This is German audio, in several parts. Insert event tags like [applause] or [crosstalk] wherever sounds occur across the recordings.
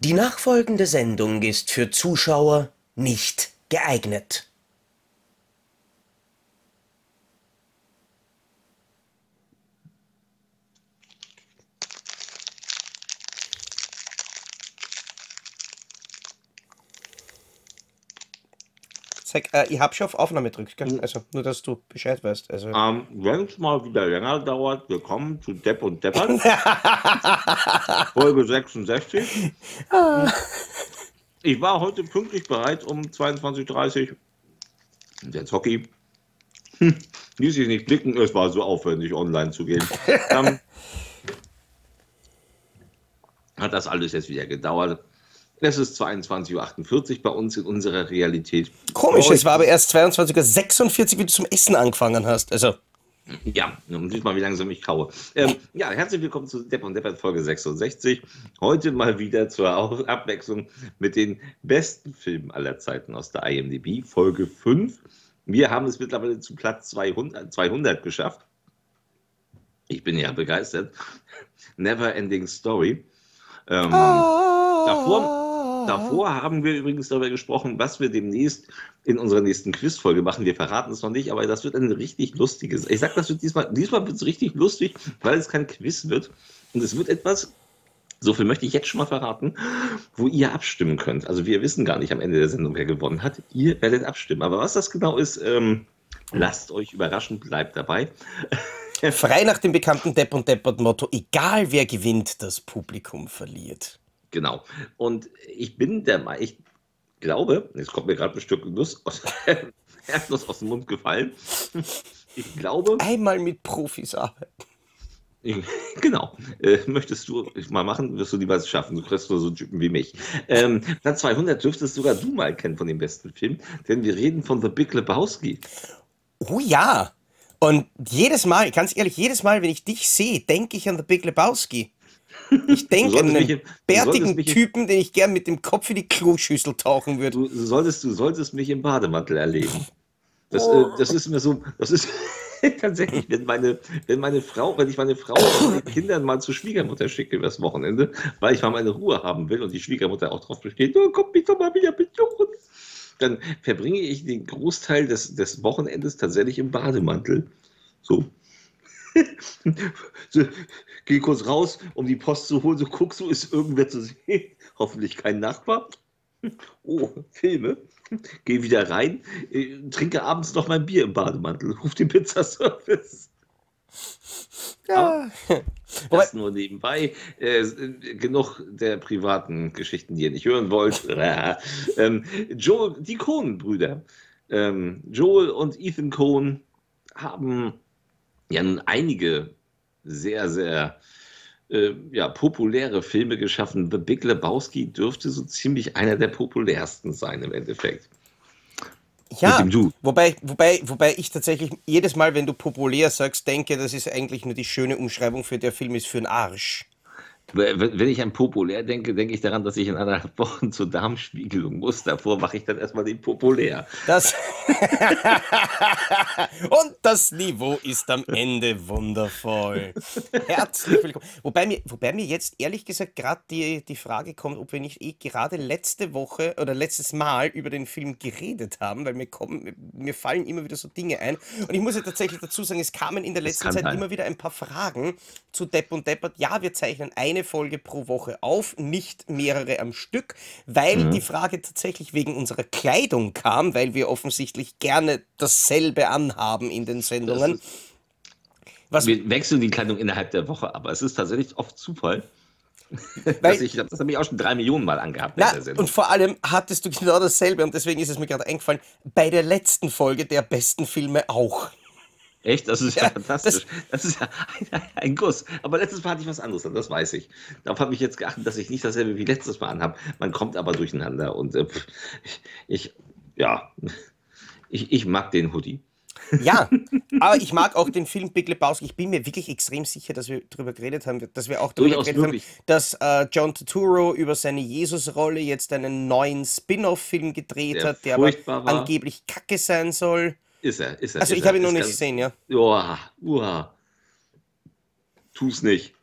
Die nachfolgende Sendung ist für Zuschauer nicht geeignet. Sag, äh, ich habe schon auf Aufnahme gedrückt, gell? Also nur, dass du Bescheid weißt. Also. Ähm, Wenn es mal wieder länger dauert, willkommen zu Depp und Deppert. [laughs] Folge 66. Ich war heute pünktlich bereit um 22.30 Uhr. Der Zocki hm, ließ sich nicht blicken, es war so aufwendig, online zu gehen. [laughs] ähm, hat das alles jetzt wieder gedauert. Es ist 22.48 Uhr bei uns in unserer Realität. Komisch, Oh, es war aber erst 22.46 Uhr, wie du zum Essen angefangen hast. Also, Ja, und siehst mal, wie langsam ich kaue. Ähm, ja, herzlich willkommen zu Depp und Deppert Folge 66. Heute mal wieder zur Abwechslung mit den besten Filmen aller Zeiten aus der IMDb, Folge 5. Wir haben es mittlerweile zu Platz 200, 200 geschafft. Ich bin ja begeistert. Never Ending Story. Ähm, davor, davor haben wir übrigens darüber gesprochen, was wir demnächst in unserer nächsten Quizfolge machen. Wir verraten es noch nicht, aber das wird ein richtig lustiges. Ich sag, das wird diesmal, diesmal wird es richtig lustig, weil es kein Quiz wird. Und es wird etwas, so viel möchte ich jetzt schon mal verraten, wo ihr abstimmen könnt. Also wir wissen gar nicht am Ende der Sendung, wer gewonnen hat. Ihr werdet abstimmen. Aber was das genau ist, ähm, lasst euch überraschen, bleibt dabei. frei nach dem bekannten Depp und Deppert-Motto: egal wer gewinnt, das Publikum verliert. Genau. Und ich bin der Meinung, ich glaube, jetzt kommt mir gerade ein Stück Nuss aus, [laughs] Erdnuss aus dem Mund gefallen. Ich glaube, [laughs] Einmal mit Profis arbeiten. genau, äh, möchtest du mal machen, wirst du niemals schaffen. Du kriegst nur so einen Typen wie mich. Ähm, Platz 200 dürftest sogar du mal kennen von dem besten Film, denn wir reden von The Big Lebowski. Oh ja! Und jedes Mal, ganz ehrlich, jedes Mal, wenn ich dich sehe, denke ich an The Big Lebowski. Ich denke an einen bärtigen mich Typen, den ich gern mit dem Kopf in die Kloschüssel tauchen würde. Du solltest, du solltest mich im Bademantel erleben. Das, Oh. äh, das ist mir so, das ist [laughs] tatsächlich, wenn meine, wenn meine Frau, wenn ich meine Frau und die Kindern mal zur Schwiegermutter schicke übers Wochenende, weil ich mal meine Ruhe haben will und die Schwiegermutter auch drauf besteht, oh, komm mich doch mal wieder besuchen, dann verbringe ich den Großteil des, des Wochenendes tatsächlich im Bademantel. So. [laughs] so. Geh kurz raus, um die Post zu holen, so guckst du, ist irgendwer zu sehen? [laughs] Hoffentlich kein Nachbar. Oh, Filme. Geh wieder rein, äh, trinke abends noch mein Bier im Bademantel, ruf den Pizzaservice. Ja. Wobei, [laughs] Das nur nebenbei. Äh, genug der privaten Geschichten, die ihr nicht hören wollt. ähm, Joel, die Cohen-Brüder. Ähm, Joel und Ethan Cohen haben ja nun einige sehr, sehr äh, ja, populäre Filme geschaffen. The Big Lebowski dürfte so ziemlich einer der populärsten sein im Endeffekt. ja. Wobei, wobei, wobei ich tatsächlich jedes Mal, wenn du populär sagst, denke, das ist eigentlich nur die schöne Umschreibung für der Film ist für den Arsch. Wenn ich an populär denke, denke ich daran, dass ich in einer Woche zur Darmspiegelung muss. Davor mache ich dann erstmal den populär. Das [laughs] Und das Niveau ist am Ende wundervoll. Herzlich willkommen. Wobei mir, wobei mir jetzt ehrlich gesagt gerade die, die Frage kommt, ob wir nicht eh gerade letzte Woche oder letztes Mal über den Film geredet haben, weil mir kommen, mir fallen immer wieder so Dinge ein. Und ich muss ja tatsächlich dazu sagen, es kamen in der letzten Zeit sein. immer wieder ein paar Fragen zu Depp und Deppert. Ja, wir zeichnen eine Folge pro Woche auf, nicht mehrere am Stück, weil Mhm. die Frage tatsächlich wegen unserer Kleidung kam, weil wir offensichtlich gerne dasselbe anhaben in den Sendungen. ist- Was, Wir wechseln die Kleidung innerhalb der Woche, aber es ist tatsächlich oft Zufall. [laughs] weil, Dass ich, das habe ich auch schon drei Millionen Mal angehabt na, und vor allem hattest du genau dasselbe und deswegen ist es mir gerade eingefallen, bei der letzten Folge der besten Filme auch. Echt? Das ist ja, Ja, fantastisch. Das, ist ja ein, ein Guss. Aber letztes Mal hatte ich was anderes an, das weiß ich. Darauf habe ich jetzt geachtet, dass ich nicht dasselbe wie letztes Mal anhabe. Man kommt aber durcheinander und äh, ich, ich, ja, ich, ich mag den Hoodie. Ja, [laughs] aber ich mag auch den Film Big Lebowski. Ich bin mir wirklich extrem sicher, dass wir darüber geredet haben, dass wir auch darüber Durchaus geredet möglich. haben, dass äh, John Turturro über seine Jesus-Rolle jetzt einen neuen Spin-off-Film gedreht Der hat, der aber war. angeblich kacke sein soll. Ist er, ist er. Also ist ich habe ihn noch nicht ganz- gesehen, ja. Uah, uah. Tu's nicht.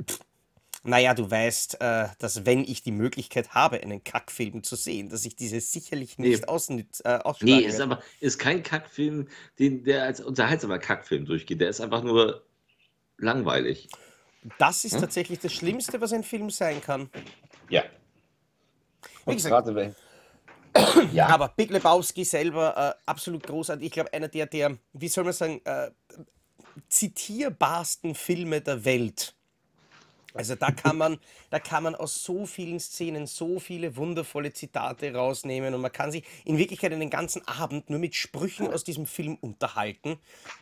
Naja, du weißt, äh, dass wenn ich die Möglichkeit habe, einen Kackfilm zu sehen, dass ich diese sicherlich Nee. nicht ausnütz, äh, Nee, ist aber ist kein Kackfilm, den, der als unterhaltsamer Kackfilm durchgeht. Der ist einfach nur langweilig. Das ist Hm? tatsächlich das Schlimmste, was ein Film sein kann. Ja. Wie Und gesagt, gerade wenn. Ja, Aber Big Lebowski selber äh, absolut großartig. Ich glaube, einer der, der, wie soll man sagen, äh, zitierbarsten Filme der Welt. Also da kann man, [laughs] da kann man aus so vielen Szenen so viele wundervolle Zitate rausnehmen und man kann sich in Wirklichkeit den ganzen Abend nur mit Sprüchen aus diesem Film unterhalten.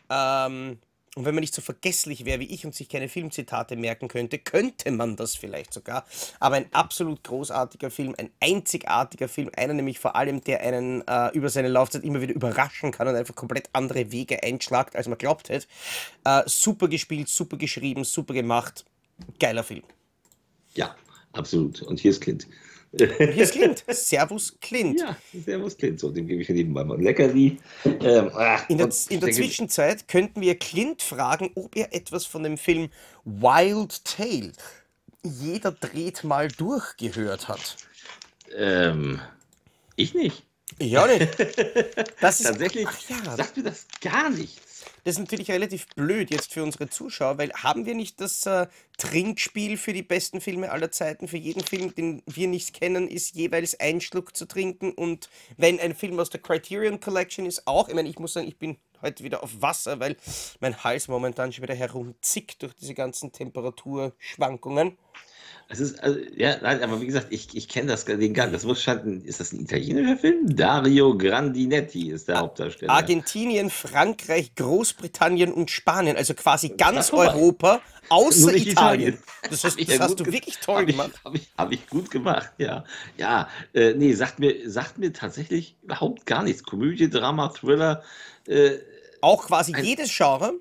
Ähm, und wenn man nicht so vergesslich wäre wie ich und sich keine Filmzitate merken könnte, könnte man das vielleicht sogar. Aber ein absolut großartiger Film, ein einzigartiger Film, einer nämlich vor allem, der einen äh, über seine Laufzeit immer wieder überraschen kann und einfach komplett andere Wege einschlagt, als man glaubt hätte. Äh, super gespielt, super geschrieben, super gemacht. Geiler Film. ja, absolut. Und hier ist Clint. Und hier ist Clint. Servus Clint. Ja, Servus Clint. So, dem gebe ich nebenbei mal ein Leckerli. Ähm, ach, In der, in der ich Zwischenzeit könnten wir Clint fragen, ob er etwas von dem Film Wild Tale jeder dreht mal durchgehört hat. Ähm, ich nicht. Ja, nicht. [laughs] Das ist, Tatsächlich Ach ja, sagt mir das gar nichts. Das ist natürlich relativ blöd jetzt für unsere Zuschauer, weil haben wir nicht das äh, Trinkspiel für die besten Filme aller Zeiten? Für jeden Film, den wir nicht kennen, ist jeweils ein Schluck zu trinken. Und wenn ein Film aus der Criterion Collection ist, auch. Ich meine, ich muss sagen, ich bin heute wieder auf Wasser, weil mein Hals momentan schon wieder herumzickt durch diese ganzen Temperaturschwankungen. Es ist, also, ja, nein, aber wie gesagt, ich, ich kenne das den gar nicht. Das muss scheint, ist das ein italienischer Film? Dario Grandinetti ist der Hauptdarsteller. Argentinien, Frankreich, Großbritannien und Spanien, also quasi ganz. Europa, außer Italien. Italien. Das, hast, das hast du wirklich toll hab gemacht. Habe ich, hab ich gut gemacht, ja. Ja, äh, nee, sagt mir, sagt mir tatsächlich überhaupt gar nichts. Komödie, Drama, Thriller, äh, Auch quasi Ein- jedes Genre.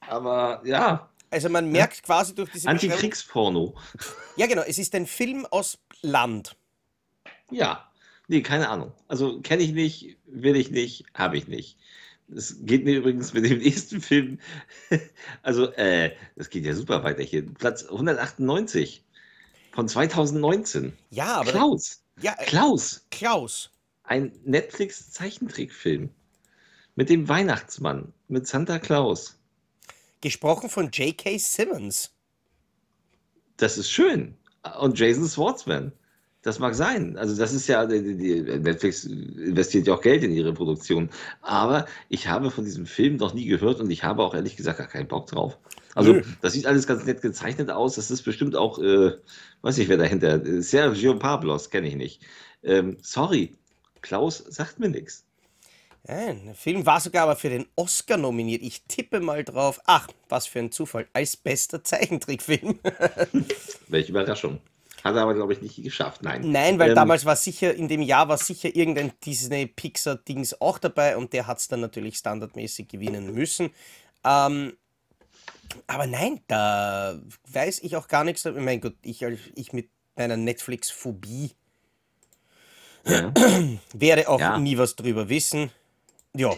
aber ja, Also man merkt quasi durch diese Antikriegsporno. Ja, genau, es ist ein Film aus Land. Ja, nee, keine Ahnung. Also kenne ich nicht, will ich nicht, habe ich nicht. Es geht mir übrigens mit dem [laughs] nächsten Film, also äh, das geht ja super weiter hier. Platz 198 von 2019. Ja, aber Klaus, ja, äh, Klaus, Klaus. ein Netflix-Zeichentrickfilm mit dem Weihnachtsmann, mit Santa Claus. Gesprochen von J.K. Simmons. Das ist schön. Und Jason Schwartzman. Das mag sein. Also das ist ja, Netflix investiert ja auch Geld in ihre Produktion. Aber ich habe von diesem Film noch nie gehört und ich habe auch ehrlich gesagt gar keinen Bock drauf. Also Nö. das sieht alles ganz nett gezeichnet aus. Das ist bestimmt auch, äh, weiß nicht wer dahinter. Sergio Pablos kenne ich nicht. Ähm, sorry, Klaus sagt mir nichts. Ja, der Film war sogar aber für den Oscar nominiert. Ich tippe mal drauf. Ach, was für ein Zufall. Als bester Zeichentrickfilm. [laughs] Welche Überraschung. Hat er aber, glaube ich, nicht geschafft. Nein. Nein, weil Ähm, damals war sicher, in dem Jahr war sicher irgendein Disney-Pixar-Dings auch dabei und der hat es dann natürlich standardmäßig gewinnen müssen. Ähm, aber nein, da weiß ich auch gar nichts. Mein Gott, ich, ich mit meiner Netflix-Phobie Ja. [clears throat] werde auch Ja. nie was drüber wissen. Ja.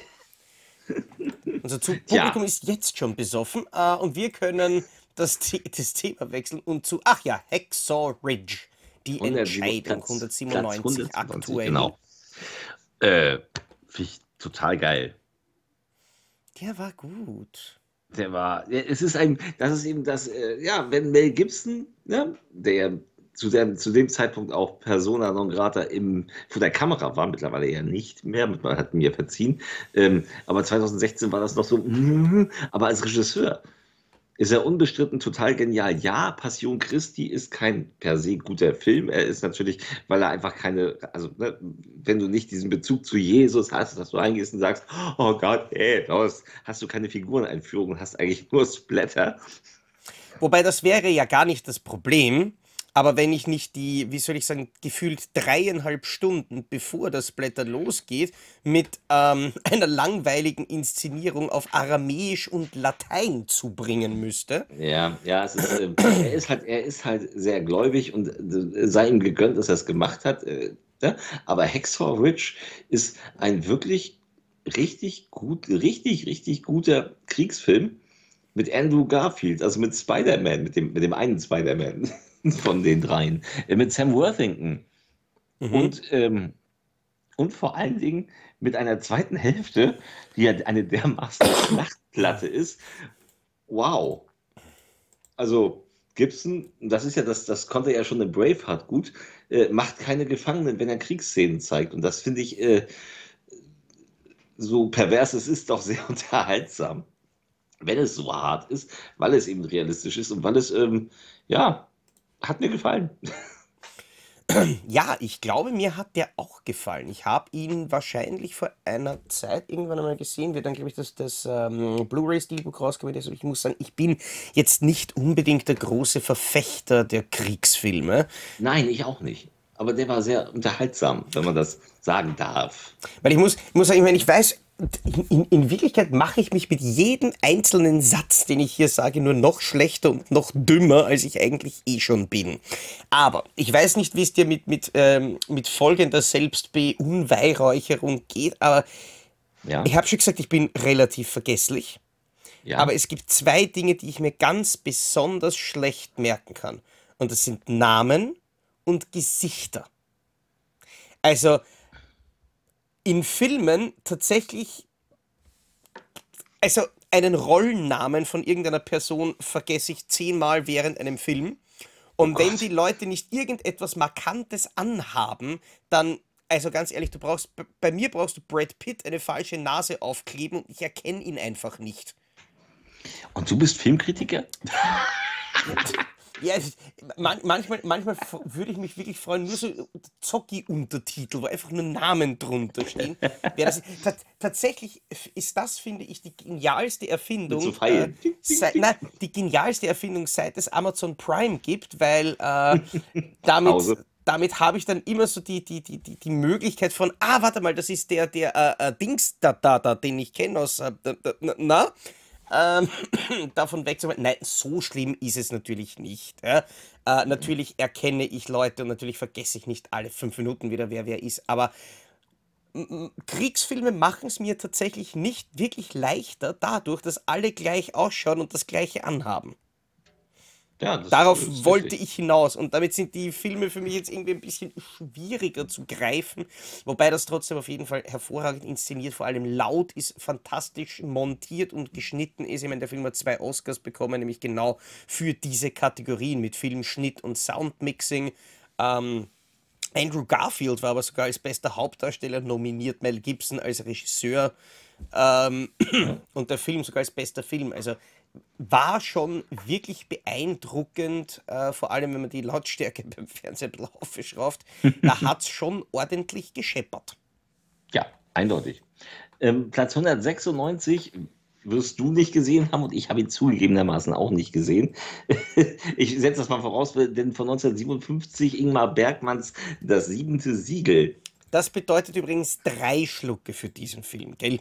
[laughs] Unser Tja. Publikum ist jetzt schon besoffen äh, und wir können das, das Thema wechseln und zu, ach ja, Hacksaw Ridge. Die 197, Entscheidung, Platz- 197 Platz 197, aktuell. Genau. Äh, Finde ich total geil. Der war gut. Der war, ja, es ist ein, das ist eben das, äh, ja, wenn Mel Gibson, ne, der zu dem, zu dem Zeitpunkt auch Persona non grata im, vor der Kamera war, mittlerweile ja nicht mehr, man hat mir verziehen, ähm, aber 2016 war das noch so, mm, aber als Regisseur ist er unbestritten total genial. Ja, Passion Christi ist kein per se guter Film. Er ist natürlich, weil er einfach keine, also ne, wenn du nicht diesen Bezug zu Jesus hast, dass du eingehst und sagst, oh Gott, ey, los, hast du keine Figureneinführung hast eigentlich nur Splatter. Wobei das wäre ja gar nicht das Problem. Aber wenn ich nicht die, wie soll ich sagen, gefühlt dreieinhalb Stunden bevor das Blätter losgeht, mit ähm, [laughs] einer langweiligen Inszenierung auf Aramäisch und Latein zubringen müsste. Ja, ja, ist, ähm, [clears throat] er ist halt, er ist halt sehr gläubig und äh, sei ihm gegönnt, dass er es gemacht hat. Äh, ne? Aber Hacksaw Ridge ist ein wirklich richtig gut, richtig, richtig guter Kriegsfilm mit Andrew Garfield, also mit Spider-Man, mit dem, mit dem einen Spider-Man [laughs] von den dreien, äh, mit Sam Worthington Mhm. und, ähm, und vor allen Dingen mit einer zweiten Hälfte, die ja eine dermaßen [coughs] Schlachtplatte ist. Wow. Also Gibson, das ist ja das, das konnte er ja schon in Braveheart gut, äh, macht keine Gefangenen, wenn er Kriegsszenen zeigt. Und das finde ich, äh, so pervers es ist, doch sehr [laughs] unterhaltsam. Wenn es so hart ist, weil es eben realistisch ist und weil es, ähm, ja, hat mir gefallen. Ja, ich glaube, mir hat der auch gefallen. Ich habe ihn wahrscheinlich vor einer Zeit irgendwann einmal gesehen, wie dann, glaube ich, das, das ähm, Blu-ray-Steelbook rausgekommen ist. Ich muss sagen, ich bin jetzt nicht unbedingt der große Verfechter der Kriegsfilme. Nein, ich auch nicht. Aber der war sehr unterhaltsam, wenn man das sagen darf. Weil ich muss, ich muss sagen, ich meine, ich weiß, in, in Wirklichkeit mache ich mich mit jedem einzelnen Satz, den ich hier sage, nur noch schlechter und noch dümmer, als ich eigentlich eh schon bin. Aber ich weiß nicht, wie es dir mit, mit, ähm, mit folgender Selbstbeunweihräucherung geht, aber Ja, ich habe schon gesagt, ich bin relativ vergesslich. ja. Aber es gibt zwei Dinge, die ich mir ganz besonders schlecht merken kann. Und das sind Namen und Gesichter. Also in Filmen tatsächlich, also einen Rollennamen von irgendeiner Person vergesse ich zehnmal während einem Film. Und wenn Gott. die Leute nicht irgendetwas Markantes anhaben, dann, also ganz ehrlich, du brauchst, bei mir brauchst du Brad Pitt eine falsche Nase aufkleben und ich erkenne ihn einfach nicht. Und du bist Filmkritiker? [laughs] Ja, ist- man, manchmal, manchmal würde ich mich wirklich freuen, nur so Zocki-Untertitel, wo einfach nur Namen drunter stehen. Das, ta- tatsächlich ist das, finde ich, die genialste Erfindung. So äh, seit, nein, die genialste Erfindung, seit es Amazon Prime gibt, weil äh, [laughs] damit, damit habe ich dann immer so die, die, die, die, die Möglichkeit von, ah, warte mal, das ist der, der äh, äh, Dings da, da, da, den ich kenne aus, äh, da, da, na, ähm, [clears throat] davon wegzukommen. Nein, so schlimm ist es natürlich nicht. Ja? Äh, natürlich erkenne ich Leute und natürlich vergesse ich nicht alle fünf Minuten wieder, wer wer ist. Aber Kriegsfilme machen es mir tatsächlich nicht wirklich leichter dadurch, dass alle gleich ausschauen und das gleiche anhaben. Ja, Darauf wollte richtig. ich hinaus und damit sind die Filme für mich jetzt irgendwie ein bisschen schwieriger zu greifen, wobei das trotzdem auf jeden Fall hervorragend inszeniert, vor allem laut ist, fantastisch montiert und geschnitten ist. Ich meine, der Film hat zwei Oscars bekommen, nämlich genau für diese Kategorien mit Filmschnitt und Soundmixing. Ähm, Andrew Garfield war aber sogar als bester Hauptdarsteller nominiert, Mel Gibson als Regisseur ähm, [clears throat] und der Film sogar als bester Film. Also war schon wirklich beeindruckend, äh, vor allem wenn man die Lautstärke [laughs] beim Fernsehen ein bisschen aufgeschraubt. Da [laughs] hat es schon ordentlich gescheppert. Ja, eindeutig. Ähm, Platz 196 wirst du nicht gesehen haben und ich habe ihn zugegebenermaßen auch nicht gesehen. [laughs] ich setze das mal voraus, denn von 1957 Ingmar Bergmanns Das siebente Siegel. Das bedeutet übrigens drei Schlucke für diesen Film, gell?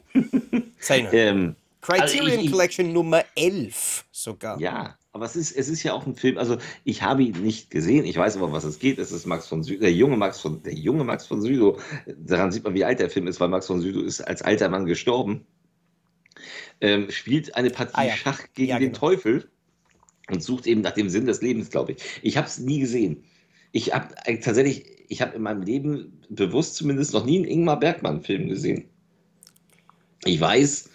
Seine. Ähm, Criterion also ich- Collection Nummer 11 sogar. Ja, aber es ist, es ist ja auch ein Film, also ich habe ihn nicht gesehen, ich weiß aber, was es geht. Es ist Max von Südow, der junge Max von, der junge Max von Südow. Daran sieht man, wie alt der Film ist, weil Max von Südow ist als alter Mann gestorben. Ähm, spielt eine Partie Ah ja. Schach gegen Ja, den genau. Teufel und sucht eben nach dem Sinn des Lebens, glaube ich. Ich habe es nie gesehen. Ich habe tatsächlich, ich habe in meinem Leben bewusst zumindest noch nie einen Ingmar Bergmann-Film gesehen. Ich weiß,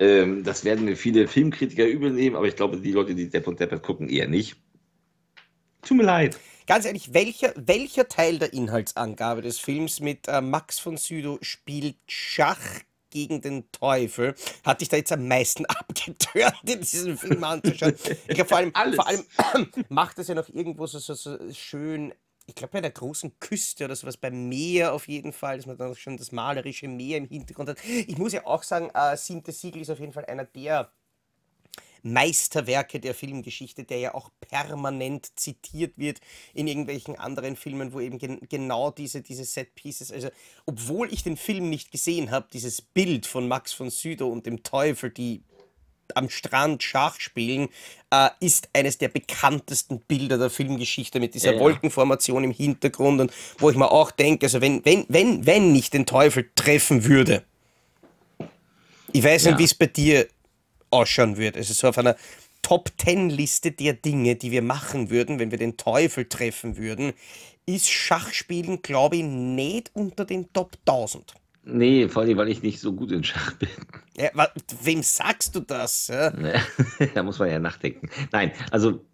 ähm, das werden mir viele Filmkritiker übel nehmen, aber ich glaube, die Leute, die Depp und Deppert gucken, eher nicht. Tut mir leid. Ganz ehrlich, welcher, welcher Teil der Inhaltsangabe des Films mit äh, Max von Sydow spielt Schach gegen den Teufel, hat dich da jetzt am meisten [laughs] abgetört, in diesen Film anzuschauen? Ich glaube, vor allem, Alles. vor allem [clears throat] macht es ja noch irgendwo so, so, so schön, ich glaube, bei einer großen Küste oder sowas, beim Meer auf jeden Fall, dass man dann schon das malerische Meer im Hintergrund hat. Ich muss ja auch sagen, äh, Siebte Siegel ist auf jeden Fall einer der Meisterwerke der Filmgeschichte, der ja auch permanent zitiert wird in irgendwelchen anderen Filmen, wo eben gen genau diese, diese Set-Pieces, also obwohl ich den Film nicht gesehen habe, dieses Bild von Max von Sydow und dem Teufel, die am Strand Schach spielen, äh, ist eines der bekanntesten Bilder der Filmgeschichte mit dieser Ja, ja. Wolkenformation im Hintergrund und wo ich mir auch denke, also wenn, wenn, wenn, wenn ich den Teufel treffen würde, ich weiß Ja. nicht, wie es bei dir ausschauen wird. Also so auf einer Top-10-Liste der Dinge, die wir machen würden, wenn wir den Teufel treffen würden, ist Schachspielen, glaube ich, nicht unter den Top 1000. Nee, vor allem, weil ich nicht so gut in Schach bin. Ja, wa- wem sagst du das? Ja? [laughs] da muss man ja nachdenken. Nein, also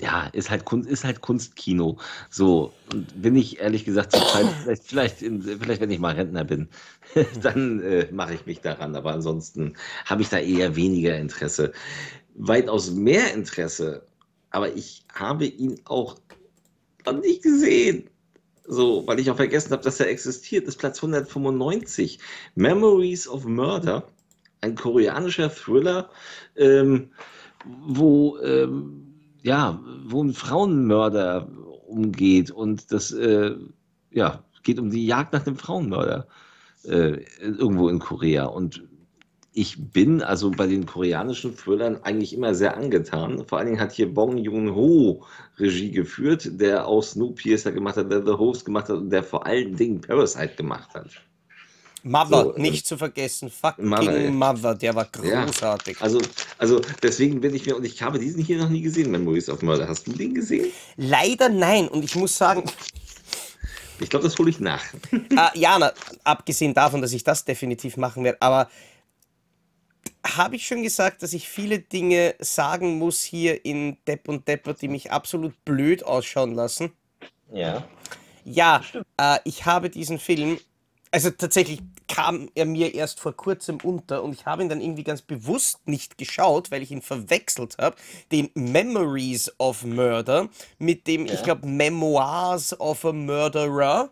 ja, ist halt Kunst, ist halt Kunstkino. So, und bin ich ehrlich gesagt zur Zeit, [coughs] vielleicht, vielleicht, in, vielleicht wenn ich mal Rentner bin, [laughs] dann äh, mache ich mich daran. Aber ansonsten habe ich da eher weniger Interesse. Weitaus mehr Interesse, aber ich habe ihn auch noch nicht gesehen. So, weil ich auch vergessen habe, dass er existiert, ist Platz 195. Memories of Murder, ein koreanischer Thriller, ähm, wo, ähm, ja, wo ein Frauenmörder umgeht und das, äh, ja, geht um die Jagd nach dem Frauenmörder äh, irgendwo in Korea. Und ich bin also bei den koreanischen Thrillern eigentlich immer sehr angetan. Vor allen Dingen hat hier Bong Joon-ho Regie geführt, der auch Snowpiercer gemacht hat, der The Host gemacht hat und der vor allen Dingen Parasite gemacht hat. Mother, So, äh, nicht zu vergessen. Fucking Mother, ja. Mother, der war Ja, großartig. Also, also deswegen bin ich mir, und ich habe diesen hier noch nie gesehen, Memories of Murder. Hast du den gesehen? Leider nein. Und ich muss sagen, Ich glaube, das hole ich nach. äh, Jana, abgesehen davon, dass ich das definitiv machen werde, aber habe ich schon gesagt, dass ich viele Dinge sagen muss hier in Depp und Depper, die mich absolut blöd ausschauen lassen? Ja. Ja, äh, ich habe diesen Film, also tatsächlich kam er mir erst vor kurzem unter und ich habe ihn dann irgendwie ganz bewusst nicht geschaut, weil ich ihn verwechselt habe, den Memories of Murder mit dem, ich glaube, Memoirs of a Murderer.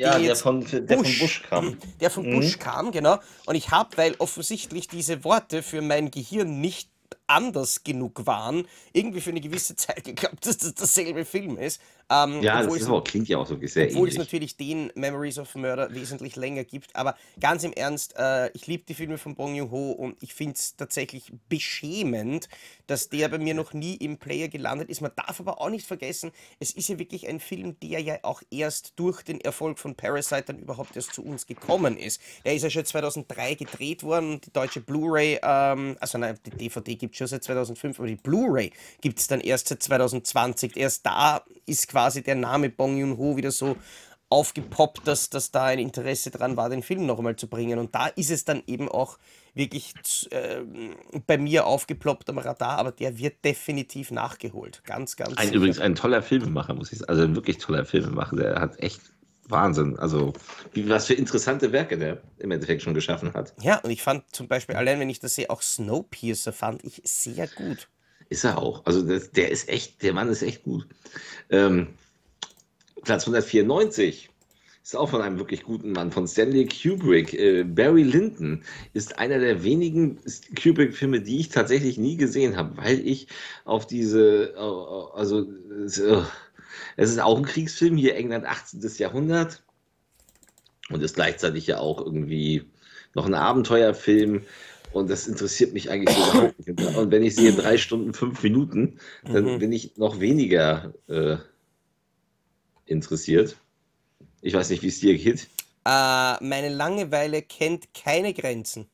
Ja, der jetzt von, der von Bush kam. [clears throat] Der von Bush kam, genau. Und ich habe, weil offensichtlich diese Worte für mein Gehirn nicht anders genug waren, irgendwie für eine gewisse [laughs] Zeit geglaubt, dass das dasselbe Film ist. Ähm, Ja, das es- auch, klingt ja auch wirklich sehr obwohl es ähnlich. natürlich den Memories of Murder wesentlich länger gibt. Aber ganz im Ernst, äh, ich liebe die Filme von Bong Joon-ho und ich finde es tatsächlich beschämend, dass der bei mir noch nie im Player gelandet ist. Man darf aber auch nicht vergessen, es ist ja wirklich ein Film, der ja auch erst durch den Erfolg von Parasite dann überhaupt erst zu uns gekommen ist. Der ist ja schon 2003 gedreht worden, die deutsche Blu-ray, ähm, also nein, die DVD gibt es schon seit 2005, aber die Blu-ray gibt es dann erst seit 2020. Erst da ist quasi der Name Bong Joon-ho wieder so aufgepoppt, dass, dass da ein Interesse dran war, den Film noch einmal zu bringen. Und da ist es dann eben auch wirklich ähm, bei mir aufgeploppt am Radar, aber der wird definitiv nachgeholt. Ganz, ganz Ein, sicher. übrigens ein toller Filmemacher, muss ich sagen. Also ein wirklich toller Filmemacher. Der hat echt Wahnsinn. Also, wie, was für interessante Werke der im Endeffekt schon geschaffen hat. Ja, und ich fand zum Beispiel, allein wenn ich das sehe, auch Snowpiercer fand ich sehr gut. Ist er auch. Also, das, der ist echt, der Mann ist echt gut. Ähm, Platz 194 ist auch von einem wirklich guten Mann, von Stanley Kubrick. Äh, Barry Lyndon ist einer der wenigen Kubrick-Filme, die ich tatsächlich nie gesehen habe, weil ich auf diese, äh, also, äh, es ist auch ein Kriegsfilm, hier England 18. Jahrhundert und ist gleichzeitig ja auch irgendwie noch ein Abenteuerfilm. Und das interessiert mich eigentlich überhaupt nicht. Und wenn ich sehe drei Stunden, fünf Minuten, dann Mhm. bin ich noch weniger äh, interessiert. Ich weiß nicht, wie es dir geht. Äh, meine Langeweile kennt keine Grenzen.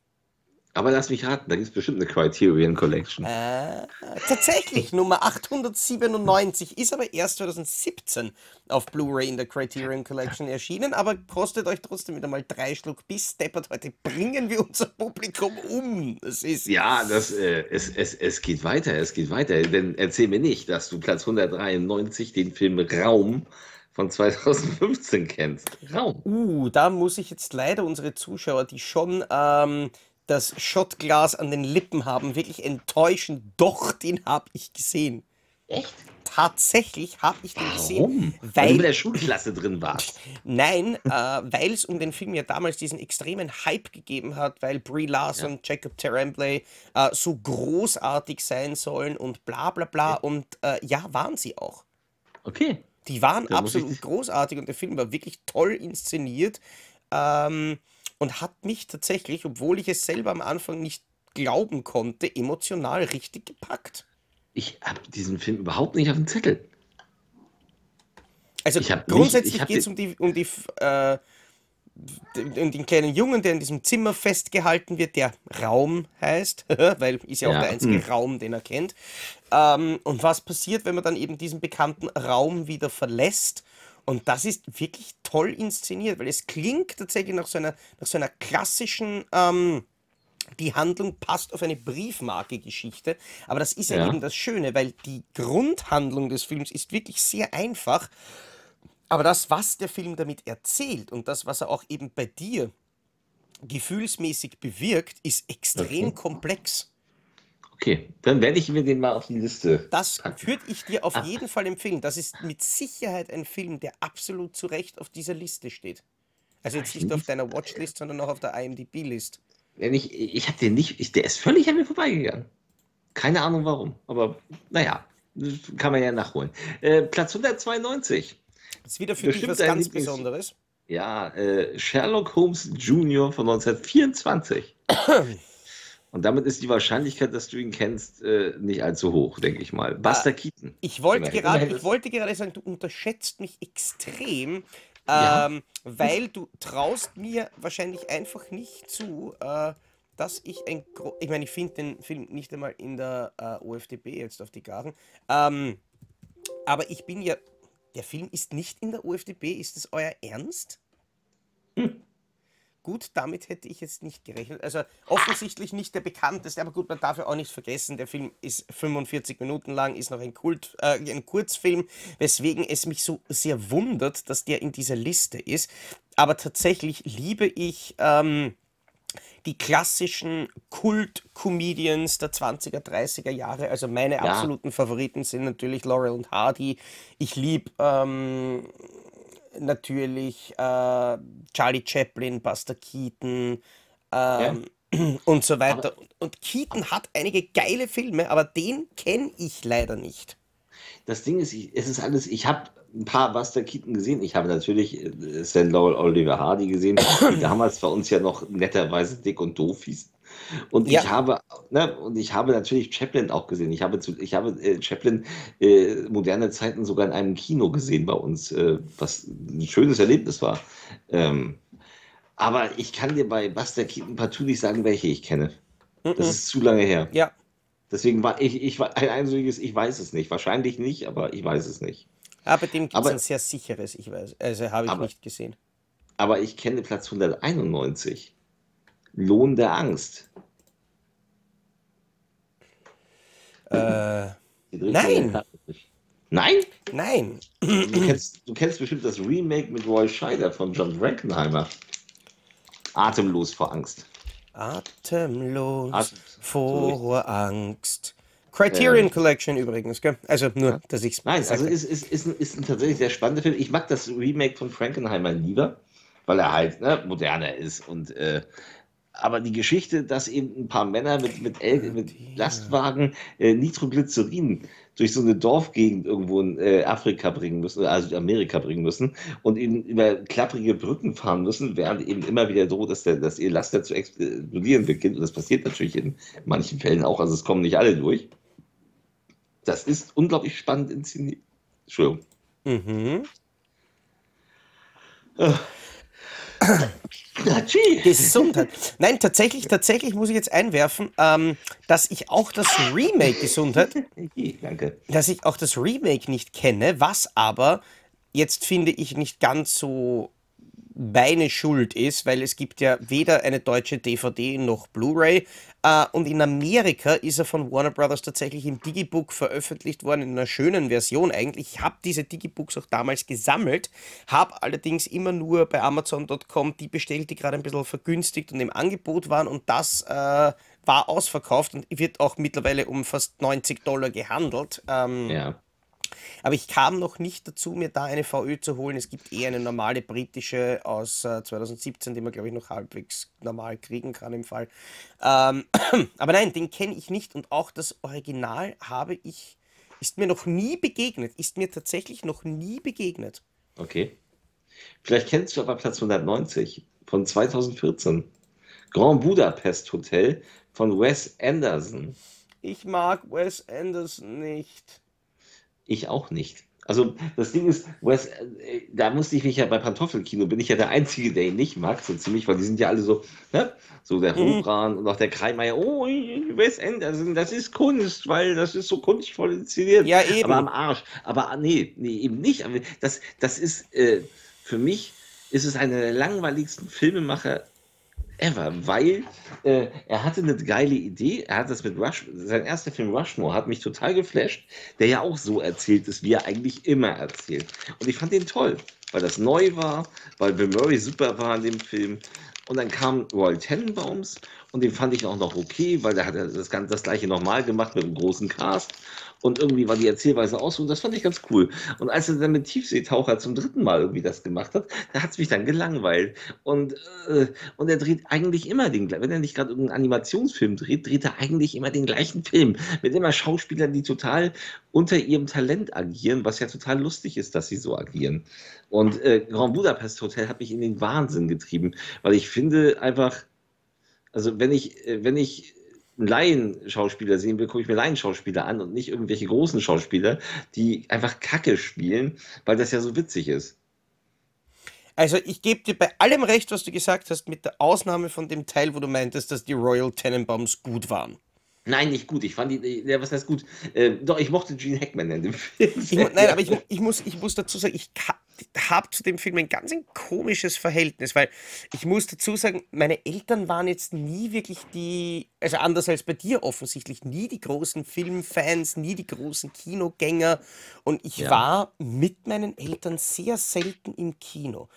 Aber lass mich raten, da gibt es bestimmt eine Criterion Collection. Äh, tatsächlich, Nummer 897 ist aber erst 2017 auf Blu-ray in der Criterion Collection erschienen, aber kostet euch trotzdem wieder mal drei Schluck bis deppert. Heute bringen wir unser Publikum um. Das ist Ja, das, äh, es, es, es geht weiter, es geht weiter. Denn erzähl mir nicht, dass du Platz 193 den Film Raum von 2015 kennst. Raum. Uh, da muss ich jetzt leider unsere Zuschauer, die schon ähm, das Shotglas an den Lippen haben, wirklich enttäuschen. Doch, den habe ich gesehen. Echt? Tatsächlich habe ich den gesehen. Warum? Weil du Weil, mit der Schulklasse drin warst. [laughs] nein, äh, weil es um den Film ja damals diesen extremen Hype gegeben hat, weil Brie Larson, Jacob Tremblay äh, so großartig sein sollen und bla bla bla. Und äh, ja, waren sie auch. Okay. Die waren absolut großartig und der Film war wirklich toll inszeniert ähm, und hat mich tatsächlich, obwohl ich es selber am Anfang nicht glauben konnte, emotional richtig gepackt. Ich habe diesen Film überhaupt nicht auf dem Zettel. Also grundsätzlich geht es um die, um die äh, den, den kleinen Jungen, der in diesem Zimmer festgehalten wird, der Raum heißt, [laughs] weil ist ja auch Ja. der einzige Hm. Raum, den er kennt. Ähm, und was passiert, wenn man dann eben diesen bekannten Raum wieder verlässt? Und das ist wirklich toll inszeniert, weil es klingt tatsächlich nach so einer, nach so einer klassischen, ähm, die Handlung passt auf eine Briefmarke-Geschichte. Aber das ist ja, Ja. eben das Schöne, weil die Grundhandlung des Films ist wirklich sehr einfach. Aber das, was der Film damit erzählt und das, was er auch eben bei dir gefühlsmäßig bewirkt, ist extrem Okay. komplex. Okay, dann werde ich mir den mal auf die Liste. Das packen. würde ich dir auf Ah. jeden Fall empfehlen. Das ist mit Sicherheit ein Film, der absolut zu Recht auf dieser Liste steht. Also jetzt nicht auf deiner Watchlist, sondern auch auf der IMDb-List. Wenn ich ich habe den nicht, ich, der ist völlig an mir vorbeigegangen. Keine Ahnung warum, aber naja, das kann man ja nachholen. Äh, Platz 192. Das ist wieder für Bestimmt dich was ganz Lieblings- Besonderes. Ja, äh, Sherlock Holmes Jr. von 1924. [clears throat] Und damit ist die Wahrscheinlichkeit, dass du ihn kennst, äh, nicht allzu hoch, denke ich mal. Buster Keaton. Ich wollte gerade, ich wollte gerade sagen, du unterschätzt mich extrem, Ja. ähm, weil du traust mir wahrscheinlich einfach nicht zu, äh, dass ich ein, gro ich meine, ich finde den Film nicht einmal in der äh, OFDB jetzt auf die Garen, ähm, aber ich bin ja, der Film ist nicht in der OFDB, ist das euer Ernst? Gut, damit hätte ich jetzt nicht gerechnet. Also offensichtlich nicht der bekannteste, aber gut, man darf ja auch nicht vergessen, der Film ist 45 Minuten lang, ist noch ein Kult, äh, ein Kurzfilm, weswegen es mich so sehr wundert, dass der in dieser Liste ist. Aber tatsächlich liebe ich ähm, die klassischen Kult-Comedians der 20er, 30er Jahre. Also meine absoluten Favoriten sind natürlich Laurel und Hardy. Ich liebe ähm, natürlich äh, Charlie Chaplin, Buster Keaton ähm, [clears throat] und so weiter. Und Keaton hat einige geile Filme, aber den kenne ich leider nicht. Das Ding ist, ich, es ist alles, ich habe ein paar Buster Keaton gesehen. Ich habe natürlich äh, Stan Laurel Oliver Hardy gesehen, [clears throat] die damals bei uns ja noch netterweise dick und doof hießen. Und Ja. ich habe, ne, und ich habe natürlich Chaplin auch gesehen. Ich habe, zu, ich habe äh, Chaplin äh, moderne Zeiten sogar in einem Kino gesehen bei uns, äh, was ein schönes Erlebnis war. Ähm, aber ich kann dir bei Buster Keaton partout nicht sagen, welche ich kenne. Das ist zu lange her. Ja, Deswegen war ich, ich war ein einziges, ich weiß es nicht. Wahrscheinlich nicht, aber ich weiß es nicht. aber dem gibt es ein sehr sicheres, ich weiß. Also habe ich Aber- nicht gesehen. Aber ich kenne Platz 191. Lohn der Angst. Äh, Nein. Nein? nein. Du kennst, du kennst bestimmt das Remake mit Roy Scheider von John Frankenheimer. Atemlos vor Angst. Atemlos Atem- vor Angst. Criterion Collection übrigens, gell? Also nur, dass ich es Nein, also ist, ist, ist, ein, ist ein tatsächlich sehr spannender Film. Ich mag das Remake von Frankenheimer lieber, weil er halt ne, moderner ist. Und, äh, aber die Geschichte, dass eben ein paar Männer mit, mit, El mit Lastwagen äh, Nitroglycerin durch so eine Dorfgegend irgendwo in äh, Afrika bringen müssen, also Amerika bringen müssen und eben über klapprige Brücken fahren müssen, während eben immer wieder droht, dass, der, dass ihr Laster zu explodieren beginnt. Und das passiert natürlich in manchen Fällen auch, also es kommen nicht alle durch. Das ist unglaublich spannend inszeniert. Entschuldigung. Mhm. Hatschi. Gesundheit. Nein, tatsächlich, tatsächlich muss ich jetzt einwerfen, ähm, dass ich auch das Remake Gesundheit, [laughs] Danke. dass ich auch das Remake nicht kenne, was aber jetzt finde ich nicht ganz so meine Schuld ist, weil es gibt ja weder eine deutsche DVD noch Blu-ray äh, und in Amerika ist er von Warner Brothers tatsächlich im Digibook veröffentlicht worden, in einer schönen Version eigentlich. Ich habe diese Digibooks auch damals gesammelt, habe allerdings immer nur bei Amazon.com die bestellt, die gerade ein bisschen vergünstigt und im Angebot waren und das äh, war ausverkauft und wird auch mittlerweile um fast 90 Dollar gehandelt. Ähm, Ja. Aber ich kam noch nicht dazu, mir da eine VÖ zu holen. Es gibt eher eine normale britische aus äh, 2017, die man, glaube ich, noch halbwegs normal kriegen kann im Fall. Ähm, [clears throat] aber nein, den kenne ich nicht und auch das Original habe ich, ist mir noch nie begegnet. Ist mir tatsächlich noch nie begegnet. Okay. Vielleicht kennst du aber Platz 190 von 2014. Grand Budapest Hotel von Wes Anderson. Ich mag Wes Anderson nicht. Ich auch nicht. Also das Ding ist, Wes, äh, da musste ich mich ja bei Pantoffelkino, bin ich ja der Einzige, der ihn nicht mag, so ziemlich, weil die sind ja alle so, ne? so der Mhm. Hofran und auch der Kreimeier, oh, Wes Anderson, das ist Kunst, weil das ist so kunstvoll inszeniert. Ja, eben. Aber am Arsch. Aber ah, nee, nee, eben nicht. Aber das, das ist, äh, für mich ist es einer der langweiligsten Filmemacher ever, weil äh, er hatte eine geile Idee. Er hat das mit Rush, sein erster Film Rushmore hat mich total geflasht, der ja auch so erzählt ist, wie er eigentlich immer erzählt. Und ich fand den toll, weil das neu war, weil Bill Murray super war in dem Film. Und dann kam Royal Tenenbaums und den fand ich auch noch okay, weil der hat das, Ganze, das gleiche nochmal gemacht mit einem großen Cast. Und irgendwie war die Erzählweise aus und das fand ich ganz cool. Und als er dann mit Tiefseetaucher zum dritten Mal irgendwie das gemacht hat, da hat es mich dann gelangweilt. Und, äh, und er dreht eigentlich immer den gleichen, wenn er nicht gerade irgendeinen Animationsfilm dreht, dreht er eigentlich immer den gleichen Film. Mit immer Schauspielern, die total unter ihrem Talent agieren, was ja total lustig ist, dass sie so agieren. Und äh, Grand Budapest Hotel hat mich in den Wahnsinn getrieben, weil ich finde einfach, also wenn ich, äh, wenn ich Laienschauspieler sehen will, gucke ich mir Laienschauspieler an und nicht irgendwelche großen Schauspieler, die einfach Kacke spielen, weil das ja so witzig ist. Also ich gebe dir bei allem recht, was du gesagt hast, mit der Ausnahme von dem Teil, wo du meintest, dass die Royal Tenenbaums gut waren. Nein, nicht gut. Ich fand die, ja, was heißt gut? Äh, doch, ich mochte Gene Hackman in dem Film. Ich, nein, aber ich, ich, muss, ich muss dazu sagen, ich habe zu dem Film ein ganz ein komisches Verhältnis, weil ich muss dazu sagen, meine Eltern waren jetzt nie wirklich die, also anders als bei dir offensichtlich, nie die großen Filmfans, nie die großen Kinogänger und ich Ja. war mit meinen Eltern sehr selten im Kino.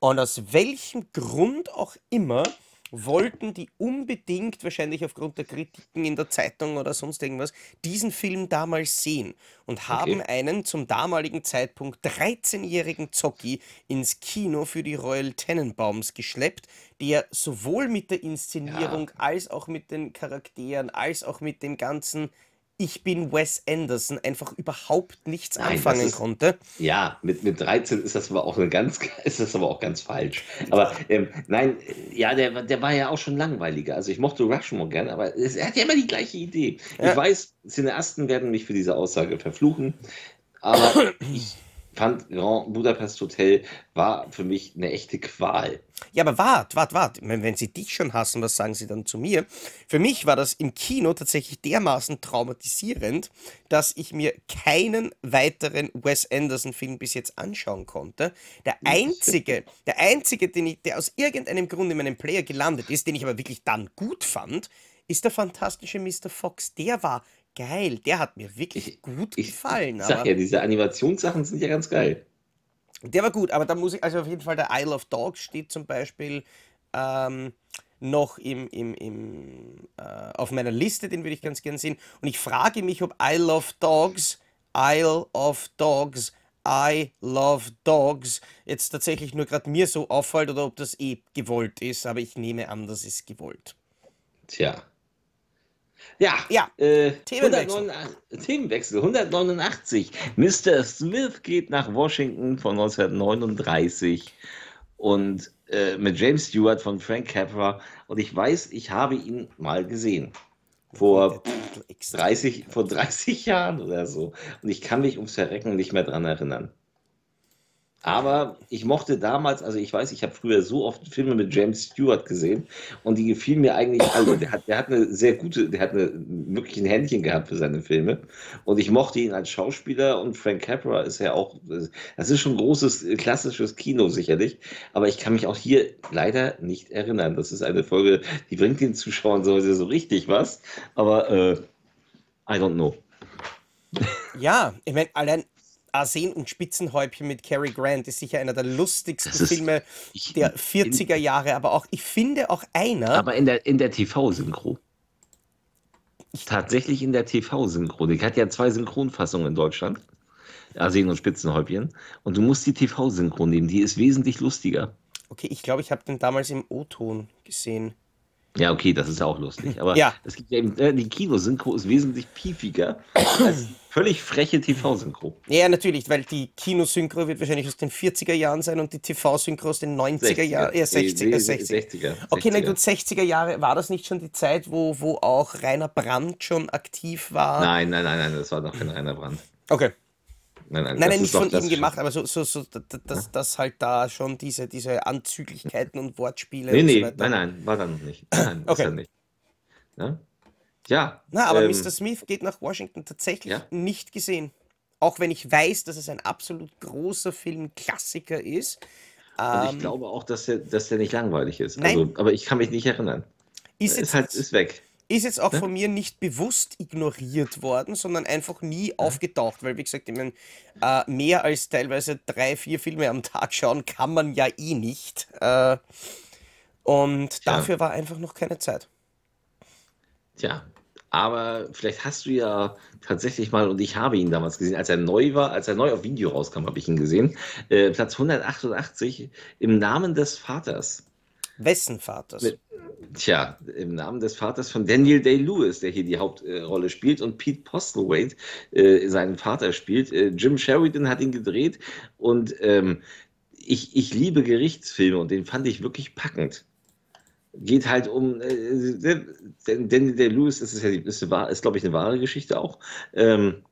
Und aus welchem Grund auch immer wollten die unbedingt, wahrscheinlich aufgrund der Kritiken in der Zeitung oder sonst irgendwas, diesen Film damals sehen und haben einen zum damaligen Zeitpunkt 13-jährigen Zocki ins Kino für die Royal Tenenbaums geschleppt, der sowohl mit der Inszenierung als auch mit den Charakteren, als auch mit dem ganzen Ich bin Wes Anderson einfach überhaupt nichts Nein, anfangen ist- konnte. Ja, mit, mit 13 ist das aber auch eine ganz, [laughs] ist das aber auch ganz falsch. Aber ähm, nein, ja, der, der war ja auch schon langweiliger. Also ich mochte Rushmore gern, aber es, er hat ja immer die gleiche Idee. Ja. Ich weiß, Cineasten werden mich für diese Aussage verfluchen, aber ich [coughs] fand Grand Budapest Hotel war für mich eine echte Qual. Ja, aber wart, wart, wart. Wenn, sie dich schon hassen, was sagen sie dann zu mir? Für mich war das im Kino tatsächlich dermaßen traumatisierend, dass ich mir keinen weiteren Wes Anderson-Film bis jetzt anschauen konnte. Der einzige, [laughs] der einzige, den ich, der aus irgendeinem Grund in meinem Player gelandet ist, den ich aber wirklich dann gut fand, ist der fantastische Mr. Fox. Der war geil. Der hat mir wirklich gut Ich, gefallen. ich sag aber ja, diese Animationssachen sind ja ganz geil. der war gut, aber da muss ich, also auf jeden Fall der Isle of Dogs steht zum Beispiel ähm, noch im, im, im, äh, auf meiner Liste, den würde ich ganz gern sehen. Und ich frage mich, ob Isle of Dogs, Isle of Dogs, I love dogs jetzt tatsächlich nur gerade mir so auffällt oder ob das eh gewollt ist, aber ich nehme an, das ist gewollt. Tja. Ja, Ja, äh, Themenwechsel. 189 Themenwechsel. 189. Mr. Smith geht nach Washington von 1939 und äh, mit James Stewart von Frank Capra. Und ich weiß, ich habe ihn mal gesehen. Vor Der Titel extra. 30, vor 30 Jahren oder so. Und ich kann mich ums Verrecken nicht mehr dran erinnern. Aber ich mochte damals, also ich weiß, ich habe früher so oft Filme mit James Stewart gesehen und die gefielen mir eigentlich alle. Der hat, der hat eine sehr gute, der hat eine, wirklich ein Händchen gehabt für seine Filme und ich mochte ihn als Schauspieler und Frank Capra ist ja auch, das ist schon großes, klassisches Kino sicherlich, aber ich kann mich auch hier leider nicht erinnern. Das ist eine Folge, die bringt den Zuschauern so, so richtig was, aber äh, I don't know. Ja, ich meine, allein Arsen und Spitzenhäubchen mit Cary Grant ist sicher einer der lustigsten Filme Ich- der 40er Jahre, aber auch, ich finde auch einer, Aber in der, in der TV-Synchro. Tatsächlich in der TV-Synchro. Die hat ja zwei Synchronfassungen in Deutschland. Arsen und Spitzenhäubchen. Und du musst die TV-Synchro nehmen. Die ist wesentlich lustiger. okay, ich glaube, ich habe den damals im O-Ton gesehen. Ja, okay, das ist ja auch lustig. Aber Ja. es gibt ja eben, äh, die Kinosynchro ist wesentlich piefiger [coughs] als völlig freche TV-Synchro. Ja, natürlich, weil die Kinosynchro wird wahrscheinlich aus den 40er Jahren sein und die TV-Synchro aus den 90er Jahren, ja, 60er, Nee, 60er. 60er. Okay, na 60er. gut, 60er Jahre, war das nicht schon die Zeit, wo, wo auch Rainer Brandt schon aktiv war? Nein, nein, nein, nein, das war doch kein reiner Brand. Okay. Nein, nein. Nein, nein, ist nicht von ihm gemacht, aber so, so, so d- d- dass, dass halt da schon diese, diese Anzüglichkeiten und Wortspiele Nee, und so nee, weiter. nein, nein, war dann noch nicht. Nein, ist Okay. er nicht. Ja, ja Na, aber ähm, Mr. Smith geht nach Washington tatsächlich Ja. nicht gesehen. Auch wenn ich weiß, dass es ein absolut großer Filmklassiker ist. Und ich Ähm, glaube auch, dass der, dass der nicht langweilig ist. Nein. Also, aber ich kann mich nicht erinnern. ist, Ist halt, ist weg. Ist jetzt auch ne? von mir nicht bewusst ignoriert worden, sondern einfach nie aufgetaucht. Weil, wie gesagt, ich mein, äh, mehr als teilweise drei, vier Filme am Tag schauen kann man ja eh nicht. Äh, und Tja. dafür war einfach noch keine Zeit. Tja, aber vielleicht hast du ja tatsächlich mal, und ich habe ihn damals gesehen, als er neu war, als er neu auf Video rauskam, habe ich ihn gesehen. Äh, Platz 188 im Namen des Vaters. Wessen Vaters? Mit- Tja, im Namen des Vaters von Daniel Day-Lewis, der hier die Hauptrolle spielt, und Pete Postlewaite äh, seinen Vater spielt. Äh, Jim Sheridan hat ihn gedreht und ähm, ich, ich liebe Gerichtsfilme und den fand ich wirklich packend. Geht halt um, äh, denn Daniel Day-Lewis, das ist ja, ist, eine wahr- ist glaube ich, eine wahre Geschichte auch. Ähm,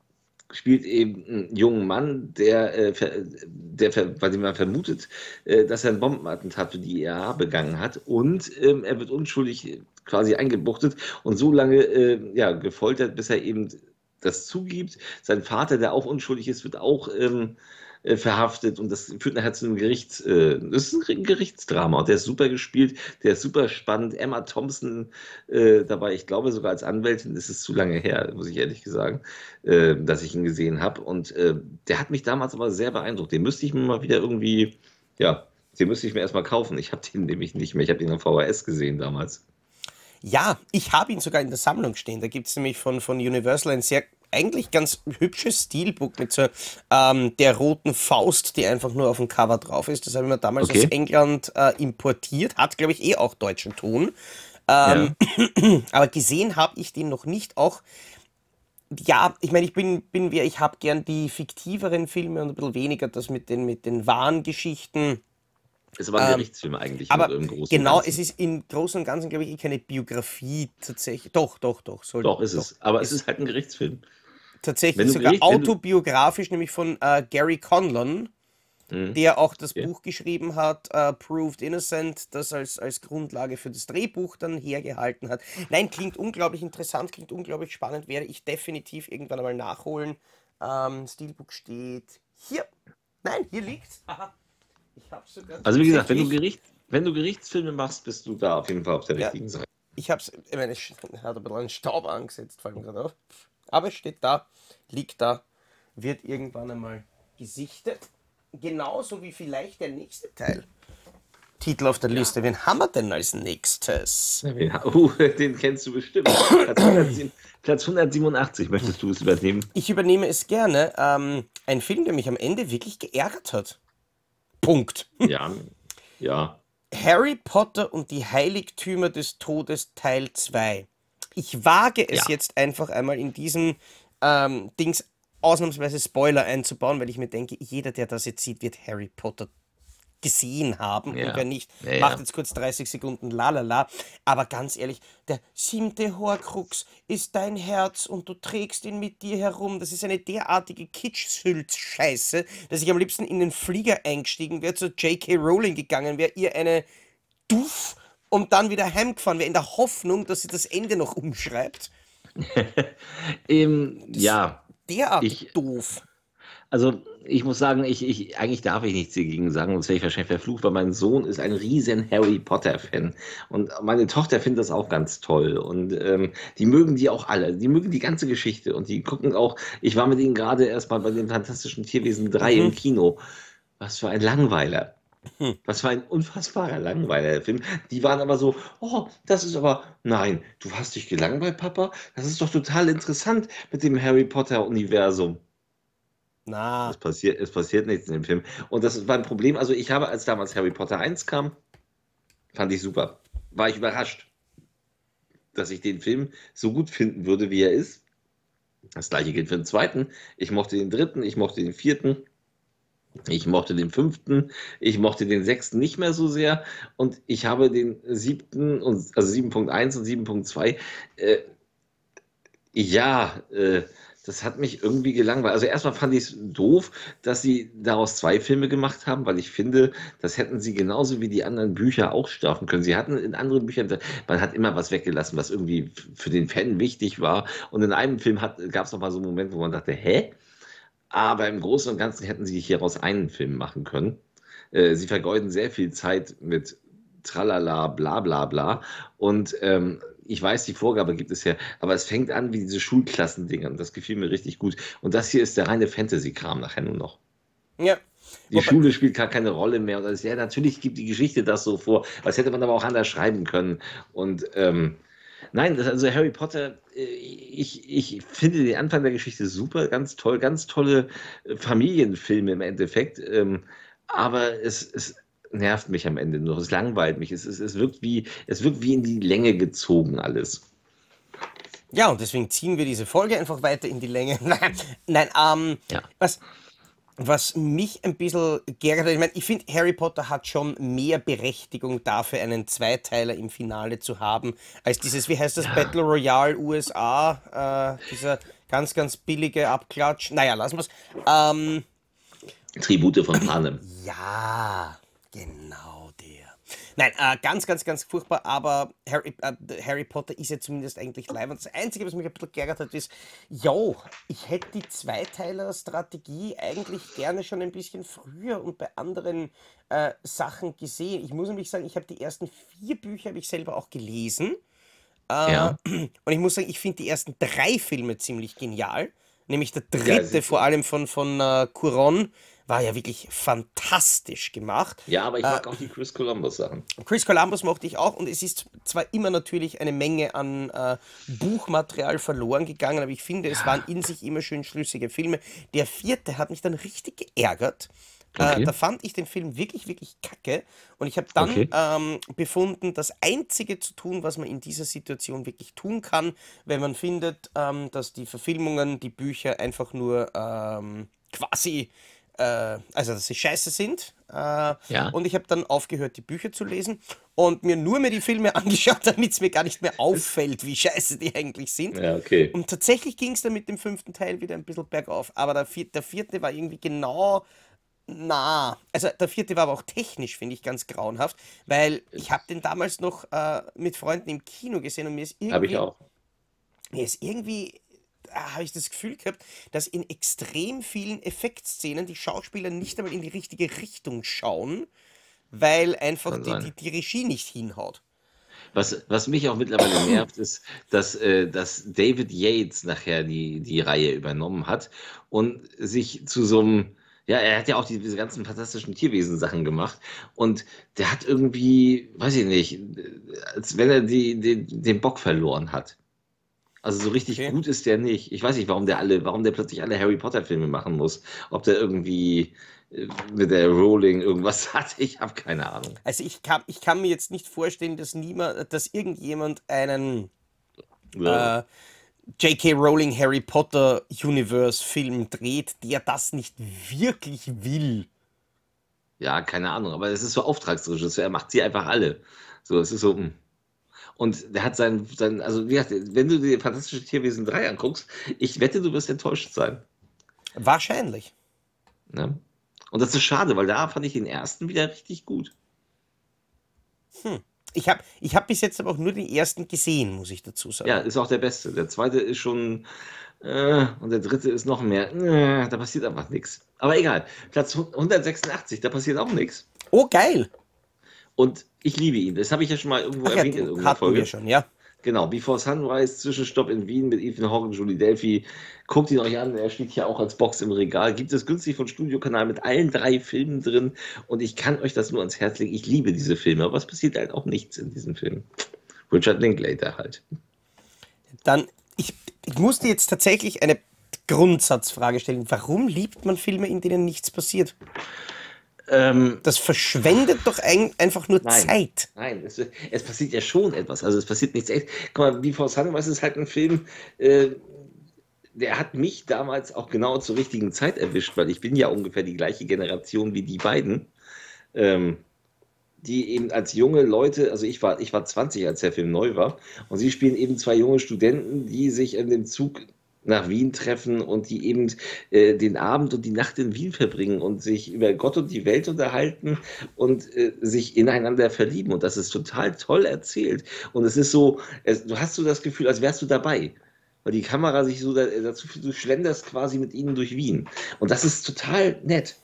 spielt eben einen jungen Mann, der, äh, der bei dem man vermutet, äh, dass er ein Bombenattentat für die IAA begangen hat und ähm, er wird unschuldig quasi eingebuchtet und so lange äh, ja, gefoltert, bis er eben das zugibt. Sein Vater, der auch unschuldig ist, wird auch ähm, äh, verhaftet und das führt nachher zu einem Gerichts, äh, das ist ein Gerichtsdrama und der ist super gespielt, der ist super spannend. Emma Thompson äh, dabei, ich glaube sogar als Anwältin, ist es zu lange her, muss ich ehrlich sagen, äh, dass ich ihn gesehen habe und äh, der hat mich damals aber sehr beeindruckt. Den müsste ich mir mal wieder irgendwie, ja, den müsste ich mir erstmal kaufen. Ich habe den nämlich nicht mehr, ich habe den auf VHS gesehen damals. Ja, ich habe ihn sogar in der Sammlung stehen. Da gibt es nämlich von, von Universal ein sehr, eigentlich ganz hübsches Steelbook mit so ähm, der roten Faust, die einfach nur auf dem Cover drauf ist. Das habe ich mir damals Okay. aus England äh, importiert. Hat, glaube ich, eh auch deutschen Ton. Ähm, [clears throat] Aber gesehen habe ich den noch nicht. Auch, ja, ich meine, ich bin, bin wer, ich habe gern die fiktiveren Filme und ein bisschen weniger das mit den, mit den wahren Geschichten. Ist aber ein Ähm, Gerichtsfilm eigentlich Aber im Großen genau, Ganzen. es ist im Großen und Ganzen, glaube ich, eh keine Biografie tatsächlich. Doch, doch, doch. Soll, Doch, ist es. Aber es ist halt ein Gerichtsfilm. Tatsächlich sogar du- autobiografisch, nämlich von äh, Gary Conlon, Mhm. der auch das Ja. Buch geschrieben hat, äh, Proved Innocent, das als, als Grundlage für das Drehbuch dann hergehalten hat. Nein, klingt unglaublich interessant, klingt unglaublich spannend, werde ich definitiv irgendwann einmal nachholen. Ähm, Steelbook steht hier. Nein, hier liegt's. [laughs] Aha. Ich hab's sogar. Also wie gesagt, wenn du, Gericht, wenn du Gerichtsfilme machst, bist du da auf jeden Fall auf der Ja. richtigen Seite. Ich hab's, ich meine, es hat ein bisschen einen Staub angesetzt, fällt mir gerade auf. Aber es steht da, liegt da, wird irgendwann einmal gesichtet. Genauso wie vielleicht der nächste Teil. Titel auf der Liste. Wen haben wir denn als nächstes? Ja, [laughs] Oh, den kennst du bestimmt. Platz, 107, Platz 187 möchtest du es übernehmen. Ich übernehme es gerne. Ähm, ein Film, der mich am Ende wirklich geärgert hat. Punkt. [laughs] Ja, ja. Harry Potter und die Heiligtümer des Todes Teil 2. Ich wage es Ja. jetzt einfach einmal in diesen ähm, Dings ausnahmsweise Spoiler einzubauen, weil ich mir denke, jeder, der das jetzt sieht, wird Harry Potter gesehen haben Ja. und wer nicht, ja. macht jetzt kurz 30 Sekunden lalala. Aber ganz ehrlich, der siebte Horcrux ist dein Herz und du trägst ihn mit dir herum. Das ist eine derartige Kitsch-Scheiße, dass ich am liebsten in den Flieger eingestiegen wäre, zu J.K. Rowling gegangen wäre, ihr eine Duff und dann wieder heimgefahren wäre, in der Hoffnung, dass sie das Ende noch umschreibt. [laughs] Ähm, ja, Derartig Ich- doof. also ich muss sagen, ich, ich, eigentlich darf ich nichts dagegen sagen, sonst wäre ich wahrscheinlich verflucht, weil mein Sohn ist ein riesen Harry Potter-Fan. Und meine Tochter findet das auch ganz toll. Und ähm, die mögen die auch alle. Die mögen die ganze Geschichte. Und die gucken auch, ich war mit ihnen gerade erst mal bei den Fantastischen Tierwesen 3 Mhm. im Kino. Was für ein Langweiler. Was für ein unfassbarer Langweiler der Film. Die waren aber so, oh, das ist aber, nein, du hast dich gelangweilt, Papa? Das ist doch total interessant mit dem Harry Potter-Universum. Na, Es passiert, es passiert nichts in dem Film. Und das war ein Problem. Also, ich habe, als damals Harry Potter 1 kam, fand ich super. War ich überrascht, dass ich den Film so gut finden würde, wie er ist. Das gleiche gilt für den zweiten. Ich mochte den dritten, ich mochte den vierten, ich mochte den fünften, ich mochte den sechsten nicht mehr so sehr. Und ich habe den siebten, und, also 7.1 und 7.2, äh, ja, äh, das hat mich irgendwie gelangweilt. Also erstmal fand ich es doof, dass sie daraus zwei Filme gemacht haben, weil ich finde, das hätten sie genauso wie die anderen Bücher auch strafen können. Sie hatten in anderen Büchern, man hat immer was weggelassen, was irgendwie für den Fan wichtig war. Und in einem Film gab es noch mal so einen Moment, wo man dachte, hä? Aber im Großen und Ganzen hätten sie hieraus einen Film machen können. Äh, sie vergeuden sehr viel Zeit mit Tralala, bla bla bla. Und ähm, ich weiß, die Vorgabe gibt es ja, aber es fängt an wie diese Schulklassendinger und das gefiel mir richtig gut. Und das hier ist der reine Fantasy-Kram nachher nur noch. Ja. Die Wobei, Schule spielt gar keine Rolle mehr. Und das, ja, natürlich gibt die Geschichte das so vor. Das hätte man aber auch anders schreiben können. Und ähm, nein, also Harry Potter, äh, ich, ich finde den Anfang der Geschichte super, ganz toll, ganz tolle äh, Familienfilme im Endeffekt. Ähm, aber es, es nervt mich am Ende nur. Es langweilt mich. Es, es, es, wirkt wie, es wirkt wie in die Länge gezogen alles. Ja, und deswegen ziehen wir diese Folge einfach weiter in die Länge. [laughs] Nein, ähm, ja. was, was mich ein bisschen geärgert hat, ich meine, ich finde, Harry Potter hat schon mehr Berechtigung dafür, einen Zweiteiler im Finale zu haben, als dieses, wie heißt das, ja. Battle Royale USA, äh, dieser ganz, ganz billige Abklatsch. Naja, lassen wir es. Ähm, Tribute von Panem. Ja, Genau. Nein, äh, ganz, ganz, ganz furchtbar, aber Harry, äh, Harry Potter ist ja zumindest eigentlich live. Und das Einzige, was mich ein bisschen geärgert hat, ist, jo, ich hätte die Zweiteiler-Strategie eigentlich gerne schon ein bisschen früher und bei anderen äh, Sachen gesehen. Ich muss nämlich sagen, ich habe die ersten vier Bücher habe ich selber auch gelesen. Äh, ja. Und ich muss sagen, ich finde die ersten drei Filme ziemlich genial. Nämlich der dritte, ja, vor allem von, von uh, Curon, war ja wirklich fantastisch gemacht. Ja, aber ich mag äh, auch die Chris Columbus Sachen. Chris Columbus mochte ich auch und es ist zwar immer natürlich eine Menge an äh, Buchmaterial verloren gegangen, aber ich finde, es waren in sich immer schön schlüssige Filme. Der vierte hat mich dann richtig geärgert. Äh, okay. Äh, da fand ich den Film wirklich, wirklich kacke. Und ich habe dann okay. ähm, befunden, das Einzige zu tun, was man in dieser Situation wirklich tun kann, wenn man findet, ähm, dass die Verfilmungen, die Bücher einfach nur ähm, quasi äh, also dass sie scheiße sind. Äh, ja. Und ich habe dann aufgehört, die Bücher zu lesen und mir nur mehr die Filme [laughs] angeschaut, damit es mir gar nicht mehr auffällt, wie scheiße die eigentlich sind. Ja, okay. Und tatsächlich ging es dann mit dem fünften Teil wieder ein bisschen bergauf. Aber der, vier, der vierte war irgendwie genau na, also der vierte war aber auch technisch, finde ich, ganz grauenhaft, weil ich habe den damals noch äh, mit Freunden im Kino gesehen und mir ist irgendwie. Habe ich auch. Mir ist irgendwie habe ich das Gefühl gehabt, dass in extrem vielen Effektszenen die Schauspieler nicht einmal in die richtige Richtung schauen, weil einfach die, die, die, Regie nicht hinhaut. Was, was mich auch mittlerweile nervt, ist, dass, äh, dass David Yates nachher die, die Reihe übernommen hat und sich zu so einem, ja, er hat ja auch die, diese ganzen fantastischen Tierwesen-Sachen gemacht und der hat irgendwie, weiß ich nicht, als wenn er die, die, den Bock verloren hat. Also so richtig okay. gut ist der nicht. Ich weiß nicht, warum der alle, warum der plötzlich alle Harry Potter Filme machen muss. Ob der irgendwie äh, mit der Rowling irgendwas [laughs] hat, ich habe keine Ahnung. Also ich kann, ich kann mir jetzt nicht vorstellen, dass niemand, dass irgendjemand einen ja. äh, J.K. Rowling Harry Potter Universe Film dreht, der das nicht wirklich will. Ja, keine Ahnung, aber es ist so Auftragsregisseur, er macht sie einfach alle. So, es ist so, mh. Und der hat sein, sein also wie gesagt, wenn du dir Fantastische Tierwesen 3 anguckst, ich wette, du wirst enttäuscht sein. Wahrscheinlich. Ja. Und das ist schade, weil da fand ich den ersten wieder richtig gut. Hm. Ich habe ich hab bis jetzt aber auch nur den ersten gesehen, muss ich dazu sagen. Ja, ist auch der beste. Der zweite ist schon. Äh, und der dritte ist noch mehr. Äh, da passiert einfach nichts. Aber egal. Platz 186, da passiert auch nichts. Oh, geil. Und ich liebe ihn. Das habe ich ja schon mal irgendwo Ach, erwähnt ja, in irgendeiner Folge. Wir schon, ja. Genau, Before Sunrise, Zwischenstopp in Wien mit Ethan Hawke und Julie Delphi. Guckt ihn euch an, er steht hier auch als Box im Regal. Gibt es günstig von Studiokanal mit allen drei Filmen drin. Und ich kann euch das nur ans Herz legen. Ich liebe diese Filme, aber es passiert halt auch nichts in diesen Filmen. Richard Linklater halt. Dann, ich, ich musste jetzt tatsächlich eine Grundsatzfrage stellen. Warum liebt man Filme, in denen nichts passiert? Ähm, das verschwendet doch ein, einfach nur nein, Zeit. Nein, es, es, passiert ja schon etwas. Also es passiert nichts echt. Guck mal, Before Sunrise ist halt ein Film, äh, der hat mich damals auch genau zur richtigen Zeit erwischt, weil ich bin ja ungefähr die gleiche Generation wie die beiden. Ähm, die eben als junge Leute, also ich war, ich war 20, als der Film neu war, und sie spielen eben zwei junge Studenten, die sich in dem Zug nach Wien treffen und die eben äh, den Abend und die Nacht in Wien verbringen und sich über Gott und die Welt unterhalten und äh, sich ineinander verlieben. Und das ist total toll erzählt. Und es ist so, es, du hast so das Gefühl, als wärst du dabei. Weil die Kamera sich so dazu, du schlenderst quasi mit ihnen durch Wien. Und das ist total nett.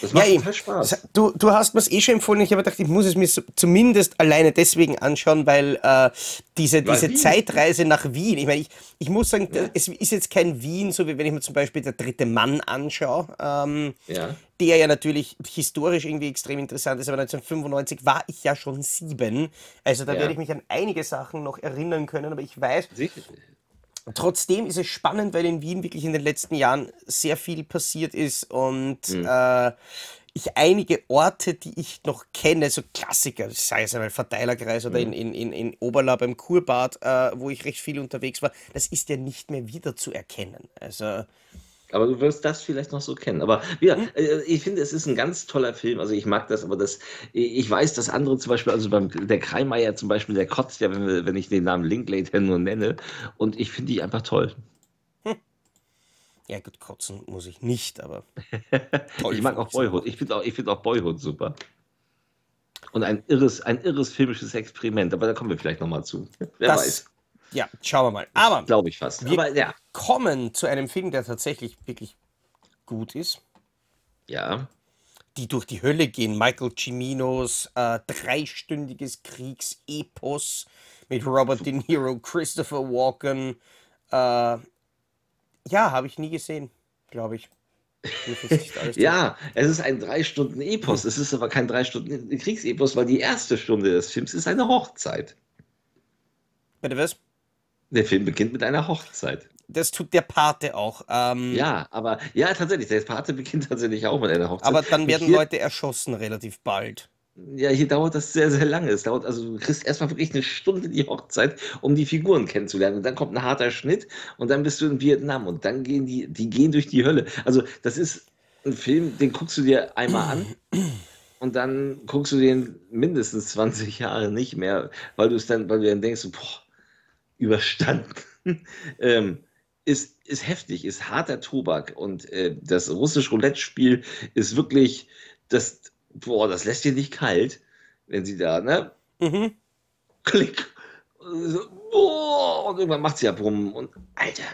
Das macht ja, total Spaß. Du, du hast mir es eh schon empfohlen. Ich habe gedacht, ich muss es mir zumindest alleine deswegen anschauen, weil äh, diese, diese Zeitreise nach Wien, ich meine, ich, ich muss sagen, ja. es ist jetzt kein Wien, so wie wenn ich mir zum Beispiel der dritte Mann anschaue, ähm, ja. der ja natürlich historisch irgendwie extrem interessant ist, aber 1995 war ich ja schon sieben. Also da ja. werde ich mich an einige Sachen noch erinnern können, aber ich weiß, Sicher. Trotzdem ist es spannend, weil in Wien wirklich in den letzten Jahren sehr viel passiert ist und mhm. äh, ich einige Orte, die ich noch kenne, so Klassiker, sei es einmal Verteilerkreis oder mhm. in, in, in Oberla beim Kurbad, äh, wo ich recht viel unterwegs war, das ist ja nicht mehr wieder zu erkennen. Also aber du wirst das vielleicht noch so kennen. Aber ja, äh, ich finde, es ist ein ganz toller Film. Also ich mag das, aber das, ich weiß, dass andere zum Beispiel, also beim, der Kreimeier zum Beispiel, der kotzt ja, wenn, wenn ich den Namen Linklater nur nenne. Und ich finde die einfach toll. Hm. Ja, gut, kotzen muss ich nicht, aber. [laughs] ich mag auch Boyhood. Ich finde auch, find auch Boyhood super. Und ein irres, ein irres filmisches Experiment, aber da kommen wir vielleicht nochmal zu. Wer das, weiß. Ja, schauen wir mal. Aber glaube ich fast. Wir Aber, ja. kommen zu einem Film, der tatsächlich wirklich gut ist. Ja. Die durch die Hölle gehen. Michael Ciminos äh, dreistündiges Kriegsepos mit Robert De Niro, Christopher Walken. Äh, ja, habe ich nie gesehen, glaube ich. [laughs] ja, es ist ein drei Stunden Epos. Es ist aber kein drei Stunden Kriegsepos, weil die erste Stunde des Films ist eine Hochzeit. Bitte was? Der Film beginnt mit einer Hochzeit. Das tut der Pate auch. Ähm, ja, aber ja, tatsächlich, der Pate beginnt tatsächlich auch mit einer Hochzeit. Aber dann werden hier, Leute erschossen relativ bald. Ja, hier dauert das sehr, sehr lange. Es dauert, also du kriegst erstmal wirklich eine Stunde die Hochzeit, um die Figuren kennenzulernen. Und dann kommt ein harter Schnitt und dann bist du in Vietnam und dann gehen die, die gehen durch die Hölle. Also, das ist ein Film, den guckst du dir einmal an und dann guckst du den mindestens 20 Jahre nicht mehr, weil du es dann, weil du dann denkst, boah, überstanden. [laughs] ähm, ist, ist heftig, ist harter Tobak und äh, das russische Roulette-Spiel ist wirklich, das, boah, das lässt dir nicht kalt, wenn sie da, ne? Mhm. Klick. boah, und irgendwann macht sie ja Brummen und Alter,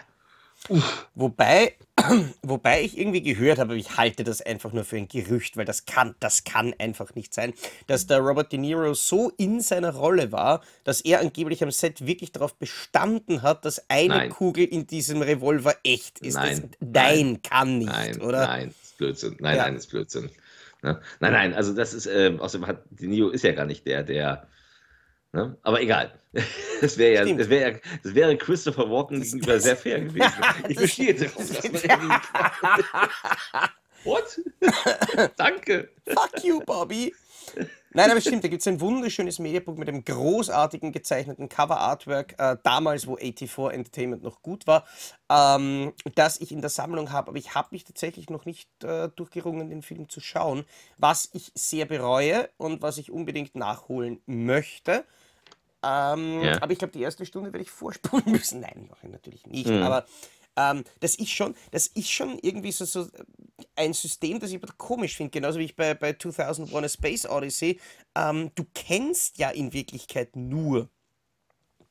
Wobei, [clears throat] wobei ich irgendwie gehört habe, ich halte das einfach nur für ein Gerücht, weil das kann, das kann einfach nicht sein, dass der Robert De Niro so in seiner Rolle war, dass er angeblich am Set wirklich darauf bestanden hat, dass eine nein. Kugel in diesem Revolver echt ist. Nein, das, nein, nein kann nicht, nein, oder? Nein, das ist Blödsinn. Nein, ja. nein, das ist Blödsinn. Ne? Nein, nein, also das ist, äh, außerdem hat De Niro ist ja gar nicht der, der Ne? Aber egal. [laughs] Das wäre ja, das wäre ja, das wäre Christopher Walken das gegenüber sehr fair gewesen. [laughs] Ich bestehe darauf, dass man What? [laughs] Danke. Fuck you, Bobby. Nein, aber stimmt, da gibt es ein wunderschönes Mediabook mit einem großartigen gezeichneten Cover-Artwork, äh, damals, wo 84 Entertainment noch gut war, ähm, das ich in der Sammlung habe. Aber ich habe mich tatsächlich noch nicht äh, durchgerungen, den Film zu schauen, was ich sehr bereue und was ich unbedingt nachholen möchte. Ähm, ja. Aber ich glaube, die erste Stunde werde ich vorspulen [laughs] müssen. Nein, mache ich natürlich nicht. Mhm. Aber ähm, das ist schon, das ist schon irgendwie so, so ein System, das ich komisch finde, genauso wie ich bei, bei 2001 A Space Odyssey. Ähm, du kennst ja in Wirklichkeit nur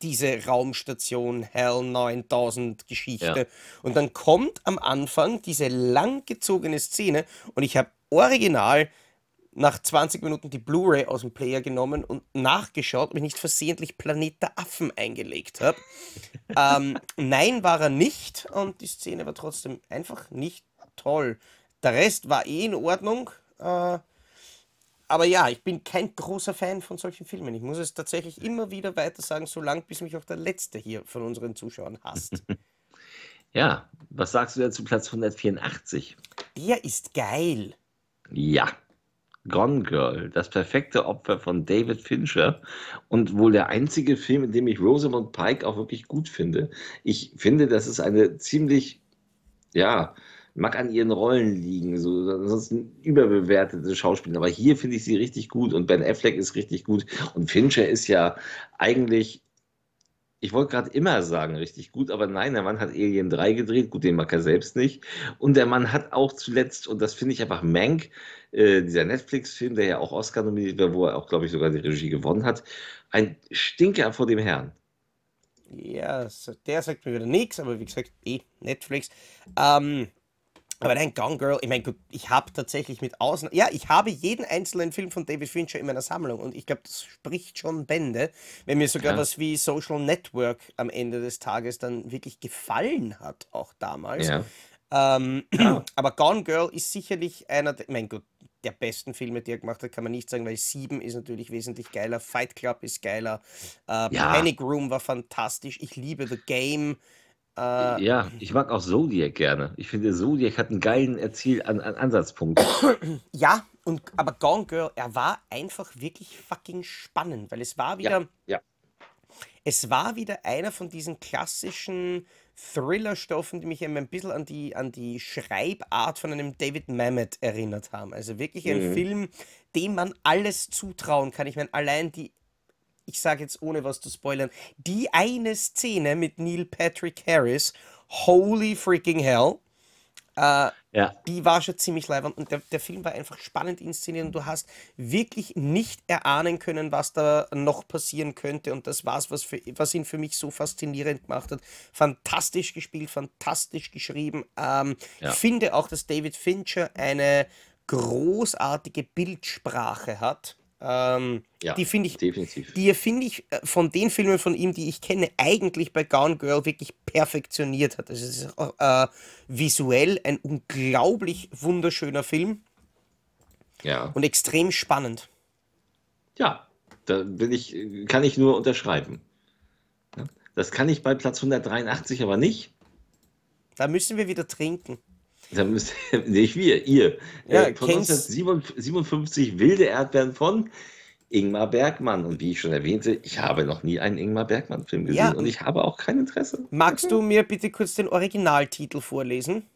diese Raumstation Hell 9000 Geschichte. Ja. Und dann kommt am Anfang diese langgezogene Szene und ich habe original nach 20 Minuten die Blu-ray aus dem Player genommen und nachgeschaut, ob ich nicht versehentlich Planet der Affen eingelegt habe. [laughs] ähm, nein, war er nicht und die Szene war trotzdem einfach nicht toll. Der Rest war eh in Ordnung. Äh, aber ja, ich bin kein großer Fan von solchen Filmen. Ich muss es tatsächlich immer wieder weiter sagen, solange bis mich auch der Letzte hier von unseren Zuschauern hasst. [laughs] Ja, was sagst du dazu Platz 184? Der ist geil. Ja, Gone Girl, das perfekte Opfer von David Fincher und wohl der einzige Film, in dem ich Rosamund Pike auch wirklich gut finde. Ich finde, das ist eine ziemlich, ja, mag an ihren Rollen liegen, so ansonsten überbewertete Schauspieler, aber hier finde ich sie richtig gut und Ben Affleck ist richtig gut und Fincher ist ja eigentlich Ich wollte gerade immer sagen, richtig gut, aber nein, der Mann hat Alien 3 gedreht, gut, den mag er selbst nicht. Und der Mann hat auch zuletzt, und das finde ich einfach Mank, äh, dieser Netflix-Film, der ja auch Oscar nominiert war, wo er auch, glaube ich, sogar die Regie gewonnen hat, ein Stinker vor dem Herrn. Ja, der sagt mir wieder nichts, aber wie gesagt, eh, Netflix. Ähm, aber nein, Gone Girl, ich meine, gut, ich habe tatsächlich mit Ausnahme, ja, ich habe jeden einzelnen Film von David Fincher in meiner Sammlung und ich glaube, das spricht schon Bände, wenn mir sogar Ja. was wie Social Network am Ende des Tages dann wirklich gefallen hat, auch damals. Ja. Ähm, [clears throat] aber Gone Girl ist sicherlich einer, der, mein Gott, der besten Filme, die er gemacht hat, kann man nicht sagen, weil Sieben ist natürlich wesentlich geiler, Fight Club ist geiler, äh, Ja. Panic Room war fantastisch, ich liebe The Game. Äh, Ja, ich mag auch Zodiac gerne. Ich finde, Zodiac hat einen geilen Erziel an, an Ansatzpunkt. [clears throat] ja, und, aber Gone Girl, er war einfach wirklich fucking spannend, weil es war wieder, Ja, ja. es war wieder einer von diesen klassischen Thriller-Stoffen, die mich eben ein bisschen an die, an die Schreibart von einem David Mamet erinnert haben. Also wirklich ein Mhm. Film, dem man alles zutrauen kann. Ich meine, allein die, ich sage jetzt ohne was zu spoilern, die eine Szene mit Neil Patrick Harris, holy freaking hell, äh, Ja, die war schon ziemlich leibend und der, der Film war einfach spannend inszeniert und du hast wirklich nicht erahnen können, was da noch passieren könnte und das war's, was, für, was ihn für mich so faszinierend gemacht hat. Fantastisch gespielt, fantastisch geschrieben. Ähm, Ja. Ich finde auch, dass David Fincher eine großartige Bildsprache hat. Ähm, ja, die finde ich definitiv. die finde ich, äh, von den Filmen von ihm, die ich kenne, eigentlich bei Gone Girl wirklich perfektioniert hat. Also es ist äh, visuell ein unglaublich wunderschöner Film Ja, und extrem spannend. ja, da bin ich, kann ich nur unterschreiben. Das kann ich bei Platz 183 aber nicht. Da müssen wir wieder trinken. Da müsst, [laughs] nicht wir, ihr. Ja, äh, von kennst- 1957 Wilde Erdbeeren von Ingmar Bergmann. Und wie ich schon erwähnte, ich habe noch nie einen Ingmar Bergmann-Film gesehen Ja. und ich habe auch kein Interesse. Magst du mir bitte kurz den Originaltitel vorlesen? [laughs]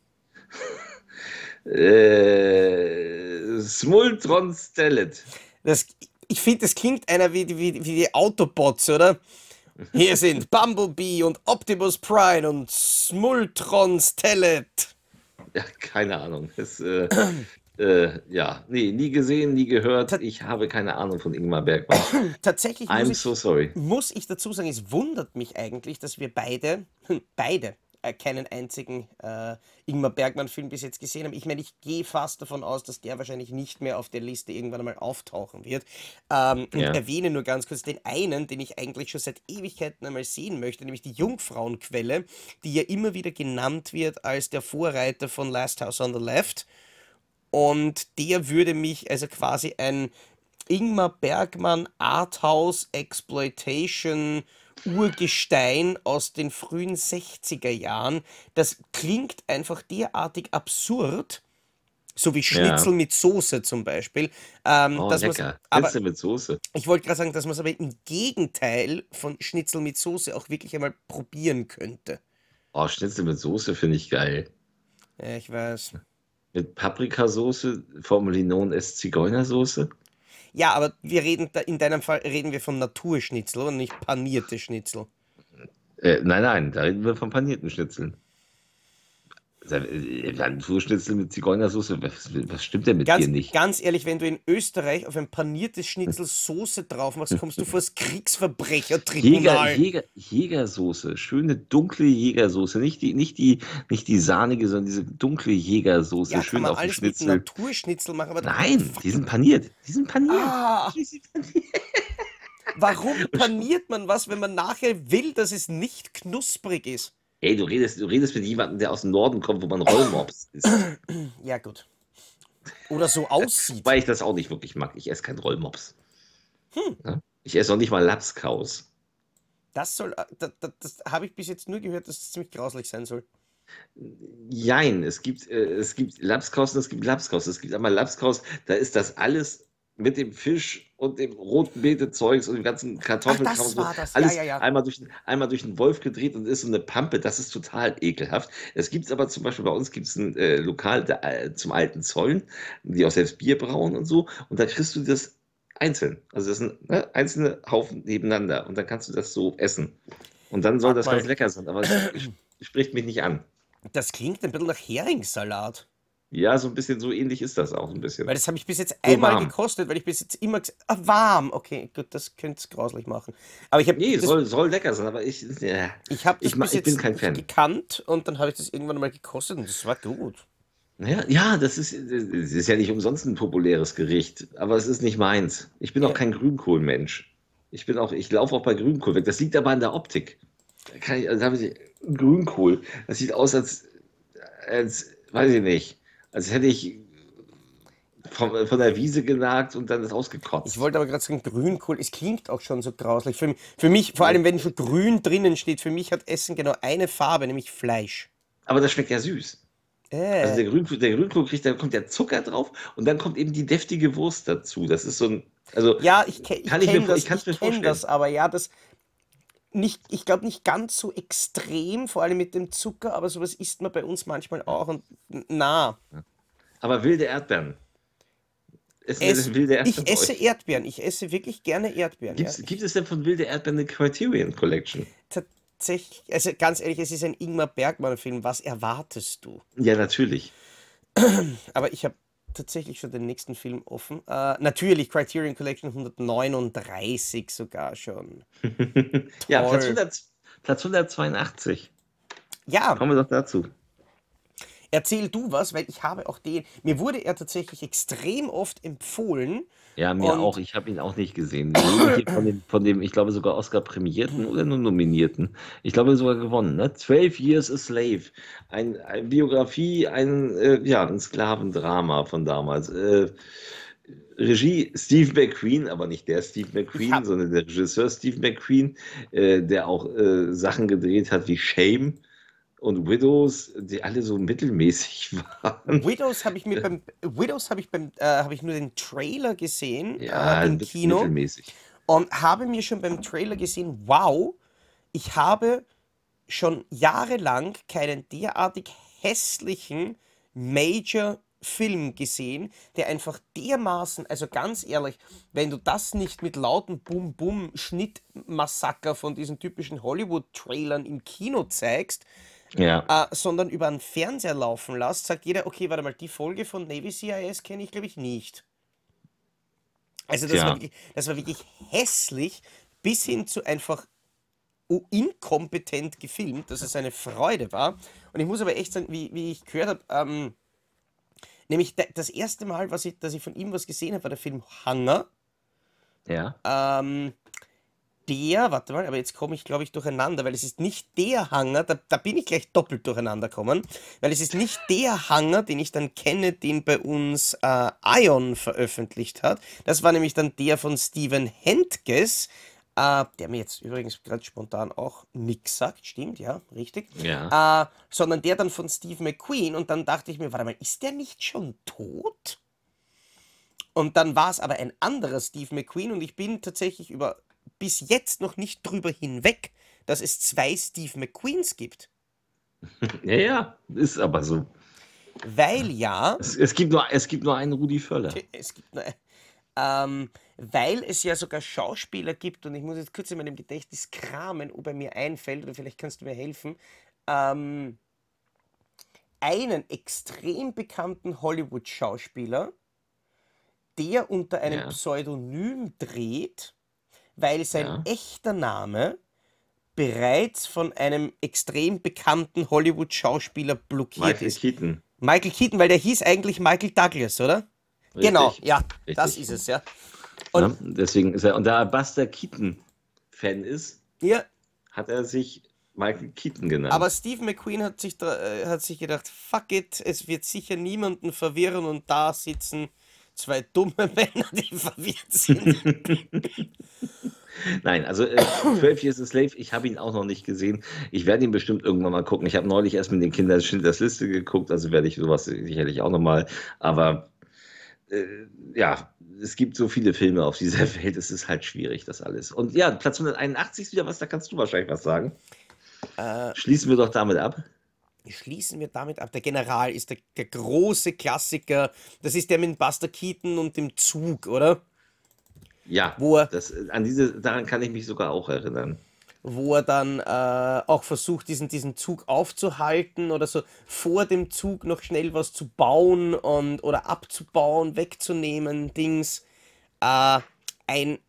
Äh, Smultron Stellet. Das, ich finde, das klingt einer wie, die- wie, wie die Autobots, oder? Hier sind Bumblebee und Optimus Prime und Smultron Stellet. [laughs] Ja, keine Ahnung. Es, äh, äh, ja, nee, nie gesehen, nie gehört. Ich habe keine Ahnung von Ingmar Bergmann. [coughs] Tatsächlich muss I'm ich, so sorry. muss ich dazu sagen, es wundert mich eigentlich, dass wir beide, beide, äh, keinen einzigen äh, Ingmar Bergmann-Film bis jetzt gesehen haben. Ich meine, ich gehe fast davon aus, dass der wahrscheinlich nicht mehr auf der Liste irgendwann einmal auftauchen wird. Ähm, und Ja. erwähne nur ganz kurz den einen, den ich eigentlich schon seit Ewigkeiten einmal sehen möchte, nämlich die Jungfrauenquelle, die ja immer wieder genannt wird als der Vorreiter von Last House on the Left. Und der würde mich, also quasi ein Ingmar Bergmann Arthouse Exploitation Urgestein aus den frühen 60er Jahren. Das klingt einfach derartig absurd, so wie Schnitzel mit Soße zum Beispiel. Ähm, Oh, dass lecker. aber Schnitzel mit Soße. ich wollte gerade sagen, dass man es aber im Gegenteil von Schnitzel mit Soße auch wirklich einmal probieren könnte. Oh, Schnitzel mit Soße finde ich geil. Ja, ich weiß. Mit Paprikasoße, formerly known as Zigeunersoße. Ja, aber wir reden in deinem Fall reden wir von Naturschnitzel und nicht panierte Schnitzel. Äh, nein, nein, da reden wir von panierten Schnitzeln. Äh, Naturschnitzel mit Zigeunersoße, was, was stimmt denn mit Ganz, dir nicht? ganz ehrlich, wenn du in Österreich auf ein paniertes Schnitzel Soße drauf machst, kommst du vor das Jäger, Kriegsverbrechertribunal. Jäger, Jägersoße, schöne dunkle Jägersoße, nicht die, nicht die, nicht die sahnige, sondern diese dunkle Jägersoße, Ja, kann schön man auf dem alles mit Schnitzel. Naturschnitzel machen, aber Nein, die sind paniert. Die sind paniert. Ah, Die sind paniert. warum [laughs] paniert man was, wenn man nachher will, dass es nicht knusprig ist? Ey, du redest, du redest mit jemandem, der aus dem Norden kommt, wo man Rollmops [coughs] isst. Ja, gut. Oder so aussieht. Weil ich das auch nicht wirklich mag. Ich esse kein Rollmops. Hm. Ja? Ich esse auch nicht mal Lapskaus. Das soll, äh, das, das, das habe ich bis jetzt nur gehört, dass es ziemlich grauslich sein soll. Jein, es gibt, äh, es gibt Lapskaus und es gibt Lapskaus. Es gibt einmal Lapskaus, da ist das alles mit dem Fisch und dem roten Beete-Zeugs und dem ganzen Kartoffelkram. das so, das. Ja, Alles ja, ja. Einmal, durch, einmal durch den Wolf gedreht und ist so eine Pampe. Das ist total ekelhaft. Es gibt aber zum Beispiel bei uns gibt es ein äh, Lokal der, äh, zum alten Zollen, die auch selbst Bier brauen und so. Und da kriegst du das einzeln. Also das sind ne, einzelne Haufen nebeneinander und dann kannst du das so essen. Und dann soll das Warte mal. ganz lecker sein, aber es spricht mich nicht an. Das klingt ein bisschen nach Heringssalat. Ja, so ein bisschen so ähnlich ist das auch ein bisschen. Weil das habe ich bis jetzt So einmal warm. gekostet, weil ich bis jetzt immer gesagt ah, warm. Okay, gut, das könnte es grauslich machen. Aber ich habe Nee, das, soll, soll lecker sein, aber ich. Ja. ich hab das ich ma- bis ich bin jetzt kein nicht Fan. gekannt und dann habe ich das irgendwann mal gekostet und das war gut. Ja, ja, das ist, das ist ja nicht umsonst ein populäres Gericht, aber es ist nicht meins. Ich bin auch Ja. kein Grünkohlmensch. Ich bin auch, ich laufe auch bei Grünkohl weg. Das liegt aber an der Optik. Da kann ich, also habe ich Grünkohl. Das sieht aus, als, als, weiß ich nicht, als hätte ich von, von der Wiese genagt und dann ist ausgekotzt. Ich wollte aber gerade sagen, Grünkohl, es klingt auch schon so grauslich. Für, für mich, vor allem wenn schon grün drinnen steht, für mich hat Essen genau eine Farbe, nämlich Fleisch. aber das schmeckt ja süß. Also Äh, der Grünkohl, der Grünkohl kriegt, da kommt der Zucker drauf und dann kommt eben die deftige Wurst dazu. Das ist so ein, also ja, ich, ich Kann ich mir das, ich mir ich kenn vorstellen. das, aber ja, das nicht, ich glaube nicht ganz so extrem, vor allem mit dem Zucker, aber sowas isst man bei uns manchmal auch und na. Aber wilde Erdbeeren. Essen Es, wilde Erdbeeren ich esse euch? Erdbeeren, ich esse wirklich gerne Erdbeeren. Ja. Gibt's, gibt es denn von wilde Erdbeeren eine Criterion Collection? Tatsächlich, also ganz ehrlich, es ist ein Ingmar Bergmann-Film, was erwartest du? Ja, natürlich. Aber ich habe tatsächlich schon den nächsten Film offen. Äh, natürlich, Criterion Collection 139 sogar schon. [laughs] ja. Platz, 100, Platz 182. Ja, Kommen wir doch dazu. Erzähl du was, weil ich habe auch den. Mir wurde er tatsächlich extrem oft empfohlen. Ja, mir Und- auch. Ich habe ihn auch nicht gesehen. Hier von, dem, von dem, ich glaube sogar Oscar-Prämierten oder nur Nominierten. Ich glaube sogar gewonnen. Ne? 12 Years a Slave. Ein, eine Biografie, ein, äh, ja, ein Sklavendrama von damals. Äh, Regie Steve McQueen, aber nicht der Steve McQueen, sondern der Regisseur Steve McQueen, äh, der auch äh, Sachen gedreht hat wie Shame und Widows, die alle so mittelmäßig [laughs] waren. Widows habe ich mir beim Widows habe ich beim äh, habe ich nur den Trailer gesehen Ja, äh, im Kino mittelmäßig. und habe mir schon beim Trailer gesehen, wow, ich habe schon jahrelang keinen derartig hässlichen Major-Film gesehen, der einfach dermaßen, also ganz ehrlich, wenn du das nicht mit lauten Bum-Bum-Schnittmassaker von diesen typischen Hollywood-Trailern im Kino zeigst, Ja. äh, sondern über einen Fernseher laufen lässt, sagt jeder, okay, warte mal, die Folge von Navy CIS kenne ich, glaube ich, nicht. Also das Tja. war, wirklich, das war wirklich hässlich, bis hin zu einfach inkompetent gefilmt, dass es eine Freude war. Und ich muss aber echt sagen, wie, wie ich gehört habe, ähm, nämlich das erste Mal, was ich, dass ich von ihm was gesehen habe, war der Film Hunger. Ja. Ähm, der, warte mal, aber jetzt komme ich, glaube ich, durcheinander, weil es ist nicht der Hanger, da, da bin ich gleich doppelt durcheinander gekommen, weil es ist nicht der Hanger, den ich dann kenne, den bei uns äh, Ion veröffentlicht hat. Das war nämlich dann der von Steven Hentges, äh, der mir jetzt übrigens gerade spontan auch nix sagt, stimmt, ja, richtig. Ja. Äh, sondern der dann von Steve McQueen und dann dachte ich mir, warte mal, ist der nicht schon tot? Und dann war es aber ein anderer Steve McQueen und ich bin tatsächlich über bis jetzt noch nicht drüber hinweg, dass es zwei Steve McQueens gibt. [laughs] Ja, ja, ist aber so. Weil ja, Es, es, gibt, nur, es gibt nur einen Rudi Völler. es gibt nur, ähm, weil es ja sogar Schauspieler gibt und ich muss jetzt kurz in meinem Gedächtnis kramen, ob er mir einfällt oder vielleicht kannst du mir helfen. Ähm, einen extrem bekannten Hollywood-Schauspieler, der unter einem Ja. Pseudonym dreht, weil sein Ja. echter Name bereits von einem extrem bekannten Hollywood-Schauspieler blockiert Michael ist. Keaton. Michael Keaton, weil der hieß eigentlich Michael Douglas, oder? Genau, Richtig. ja, das Richtig. ist es, ja. Und Ja, deswegen ist er, und da er Buster Keaton-Fan ist, ja, hat er sich Michael Keaton genannt. aber Steve McQueen hat sich, äh, hat sich gedacht, fuck it, es wird sicher niemanden verwirren und da sitzen zwei dumme [laughs] Männer, die verwirrt sind. [laughs] Nein, also äh, 12 Years a Slave, ich habe ihn auch noch nicht gesehen. Ich werde ihn bestimmt irgendwann mal gucken. Ich habe neulich erst mit den Kindern Schindlers Liste geguckt, also werde ich sowas sicherlich auch noch mal. Aber äh, ja, es gibt so viele Filme auf dieser [laughs] Welt, es ist halt schwierig, das alles. Und ja, Platz 181 ist wieder was, da kannst du wahrscheinlich was sagen. äh, Schließen wir doch damit ab. Schließen wir damit ab. Der General ist der, der große Klassiker. Das ist der mit Buster Keaton und dem Zug, oder? Ja, Wo er, das, an diese, daran kann ich mich sogar auch erinnern. wo er dann äh, auch versucht, diesen, diesen Zug aufzuhalten oder so vor dem Zug noch schnell was zu bauen und oder abzubauen, wegzunehmen, Dings. Äh, ein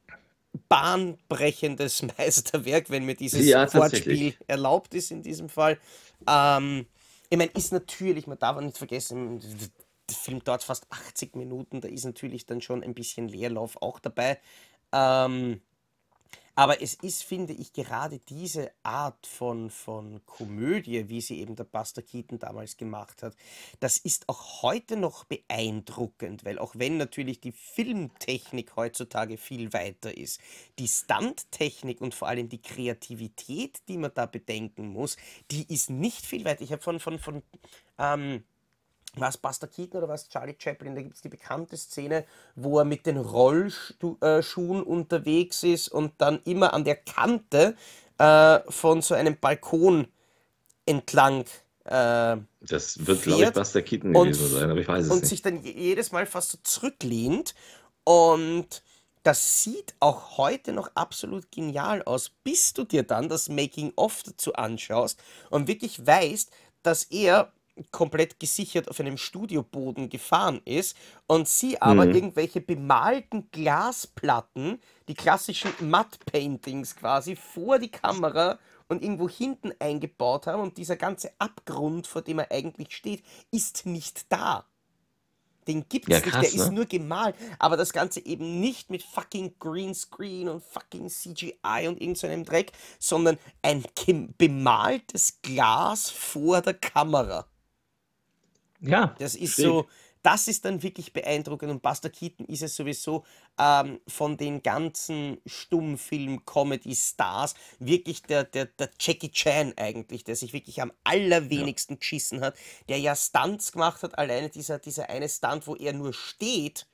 bahnbrechendes [laughs] Meisterwerk, wenn mir dieses Ja, Wortspiel erlaubt ist in diesem Fall. Ähm, ich meine, ist natürlich, man darf auch nicht vergessen, der Film dauert fast 80 Minuten, da ist natürlich dann schon ein bisschen Leerlauf auch dabei. Ähm, aber es ist, finde ich, gerade diese Art von, von Komödie, wie sie eben der Buster Keaton damals gemacht hat, das ist auch heute noch beeindruckend, weil auch wenn natürlich die Filmtechnik heutzutage viel weiter ist, die Stunttechnik und vor allem die Kreativität, die man da bedenken muss, die ist nicht viel weiter. Ich habe von, von, von ähm, was Buster Keaton oder was Charlie Chaplin, da gibt es die bekannte Szene, wo er mit den Rollschuhen unterwegs ist und dann immer an der Kante äh, von so einem Balkon entlang äh, Das wird, glaube ich, Buster Keaton und, gewesen sein, aber ich weiß es und nicht. sich dann je- jedes Mal fast so zurücklehnt und das sieht auch heute noch absolut genial aus, bis du dir dann das Making-of dazu anschaust und wirklich weißt, dass er komplett gesichert auf einem Studioboden gefahren ist und sie aber Mhm. irgendwelche bemalten Glasplatten, die klassischen Matte-Paintings quasi, vor die Kamera und irgendwo hinten eingebaut haben und dieser ganze Abgrund, vor dem er eigentlich steht, ist nicht da. Den gibt's Ja, nicht, der krass, ist ne? nur gemalt, aber das Ganze eben nicht mit fucking Greenscreen und fucking CGI und irgend so Dreck, sondern ein bemaltes Glas vor der Kamera. Ja, Das ist schräg. so, das ist dann wirklich beeindruckend und Buster Keaton ist es sowieso ähm, von den ganzen Stummfilm-Comedy-Stars wirklich der, der, der Jackie Chan eigentlich, der sich wirklich am allerwenigsten geschissen hat, der ja Stunts gemacht hat, alleine dieser, dieser eine Stunt, wo er nur steht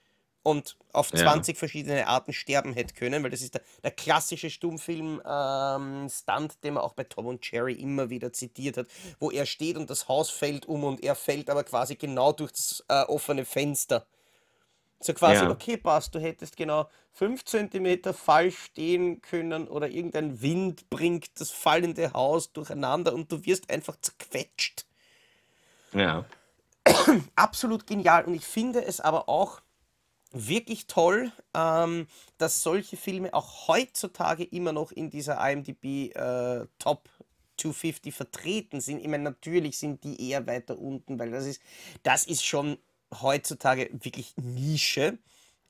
und auf Ja. 20 verschiedene Arten sterben hätte können, weil das ist der, der klassische Stummfilm-Stunt, den man auch bei Tom und Jerry immer wieder zitiert hat, wo er steht und das Haus fällt um und er fällt aber quasi genau durch das äh, offene Fenster. So quasi, Ja. okay, passt, du hättest genau 5 cm falsch stehen können oder irgendein Wind bringt das fallende Haus durcheinander und du wirst einfach zerquetscht Ja. absolut genial und ich finde es aber auch wirklich toll, ähm, dass solche Filme auch heutzutage immer noch in dieser IMDb äh, Top 250 vertreten sind. Ich meine, natürlich sind die eher weiter unten, weil das ist, das ist schon heutzutage wirklich Nische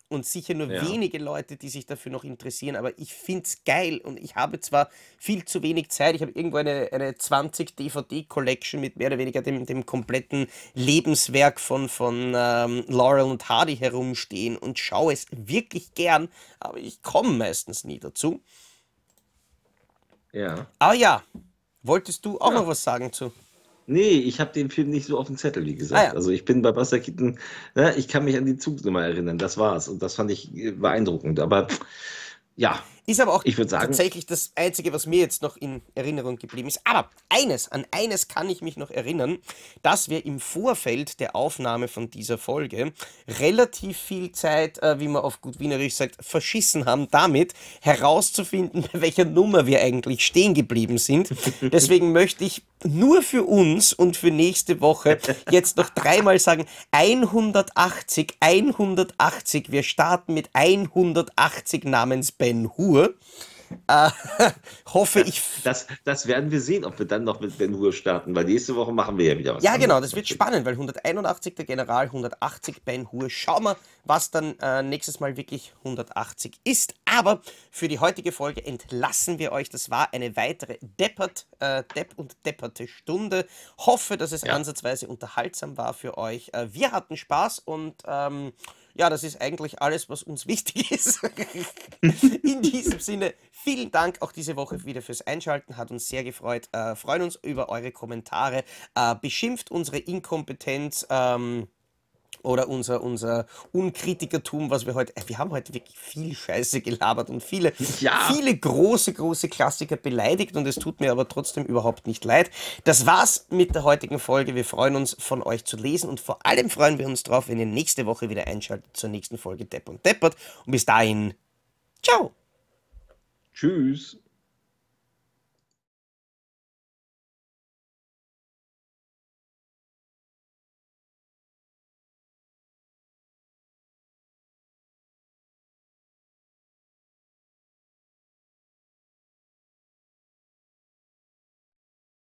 und sicher nur Ja. wenige Leute, die sich dafür noch interessieren, aber ich finde es geil und ich habe zwar viel zu wenig Zeit, ich habe irgendwo eine, eine 20 DVD-Collection mit mehr oder weniger dem, dem kompletten Lebenswerk von, von ähm, Laurel und Hardy herumstehen und schaue es wirklich gern, aber ich komme meistens nie dazu. Ja. Aber ja, wolltest du auch Ja. noch was sagen zu? Nee, ich habe den Film nicht so auf dem Zettel, wie gesagt. Ah, ja. Also ich bin bei Buster Keaton, ne, ich kann mich an die Zugnummer erinnern, das war's. Und das fand ich äh, beeindruckend. Aber ja, Ist aber auch Ich sagen- tatsächlich das Einzige, was mir jetzt noch in Erinnerung geblieben ist. Aber eines, an eines kann ich mich noch erinnern, dass wir im Vorfeld der Aufnahme von dieser Folge relativ viel Zeit, äh, wie man auf gut Wienerisch sagt, verschissen haben, damit herauszufinden, bei [laughs] welcher Nummer wir eigentlich stehen geblieben sind. [laughs] Deswegen möchte ich nur für uns und für nächste Woche jetzt noch dreimal sagen, 180, 180, wir starten mit 180 namens Ben Hur. Äh, [laughs] hoffe ich. das, das werden wir sehen, ob wir dann noch mit Ben Hur starten, weil nächste Woche machen wir ja wieder was. Ja, genau, das wird spannend, weil 181 der General, 180 Ben Hur. Schauen wir, was dann äh, nächstes Mal wirklich 180 ist. Aber für die heutige Folge entlassen wir euch. Das war eine weitere Deppert, äh, Depp und Depperte Stunde. Hoffe, dass es Ja. ansatzweise unterhaltsam war für euch. Äh, wir hatten Spaß und ähm, ja, das ist eigentlich alles, was uns [laughs] wichtig ist. In diesem Sinne, vielen Dank auch diese Woche wieder fürs Einschalten. Hat uns sehr gefreut. Äh, freuen uns über eure Kommentare. Äh, beschimpft unsere Inkompetenz. Ähm, oder unser, unser Unkritikertum, was wir heute. Wir haben heute wirklich viel Scheiße gelabert und viele, Ja. viele große, große Klassiker beleidigt und es tut mir aber trotzdem überhaupt nicht leid. Das war's mit der heutigen Folge. Wir freuen uns, von euch zu lesen und vor allem freuen wir uns drauf, wenn ihr nächste Woche wieder einschaltet zur nächsten Folge Depp und Deppert. Und bis dahin, ciao! Tschüss.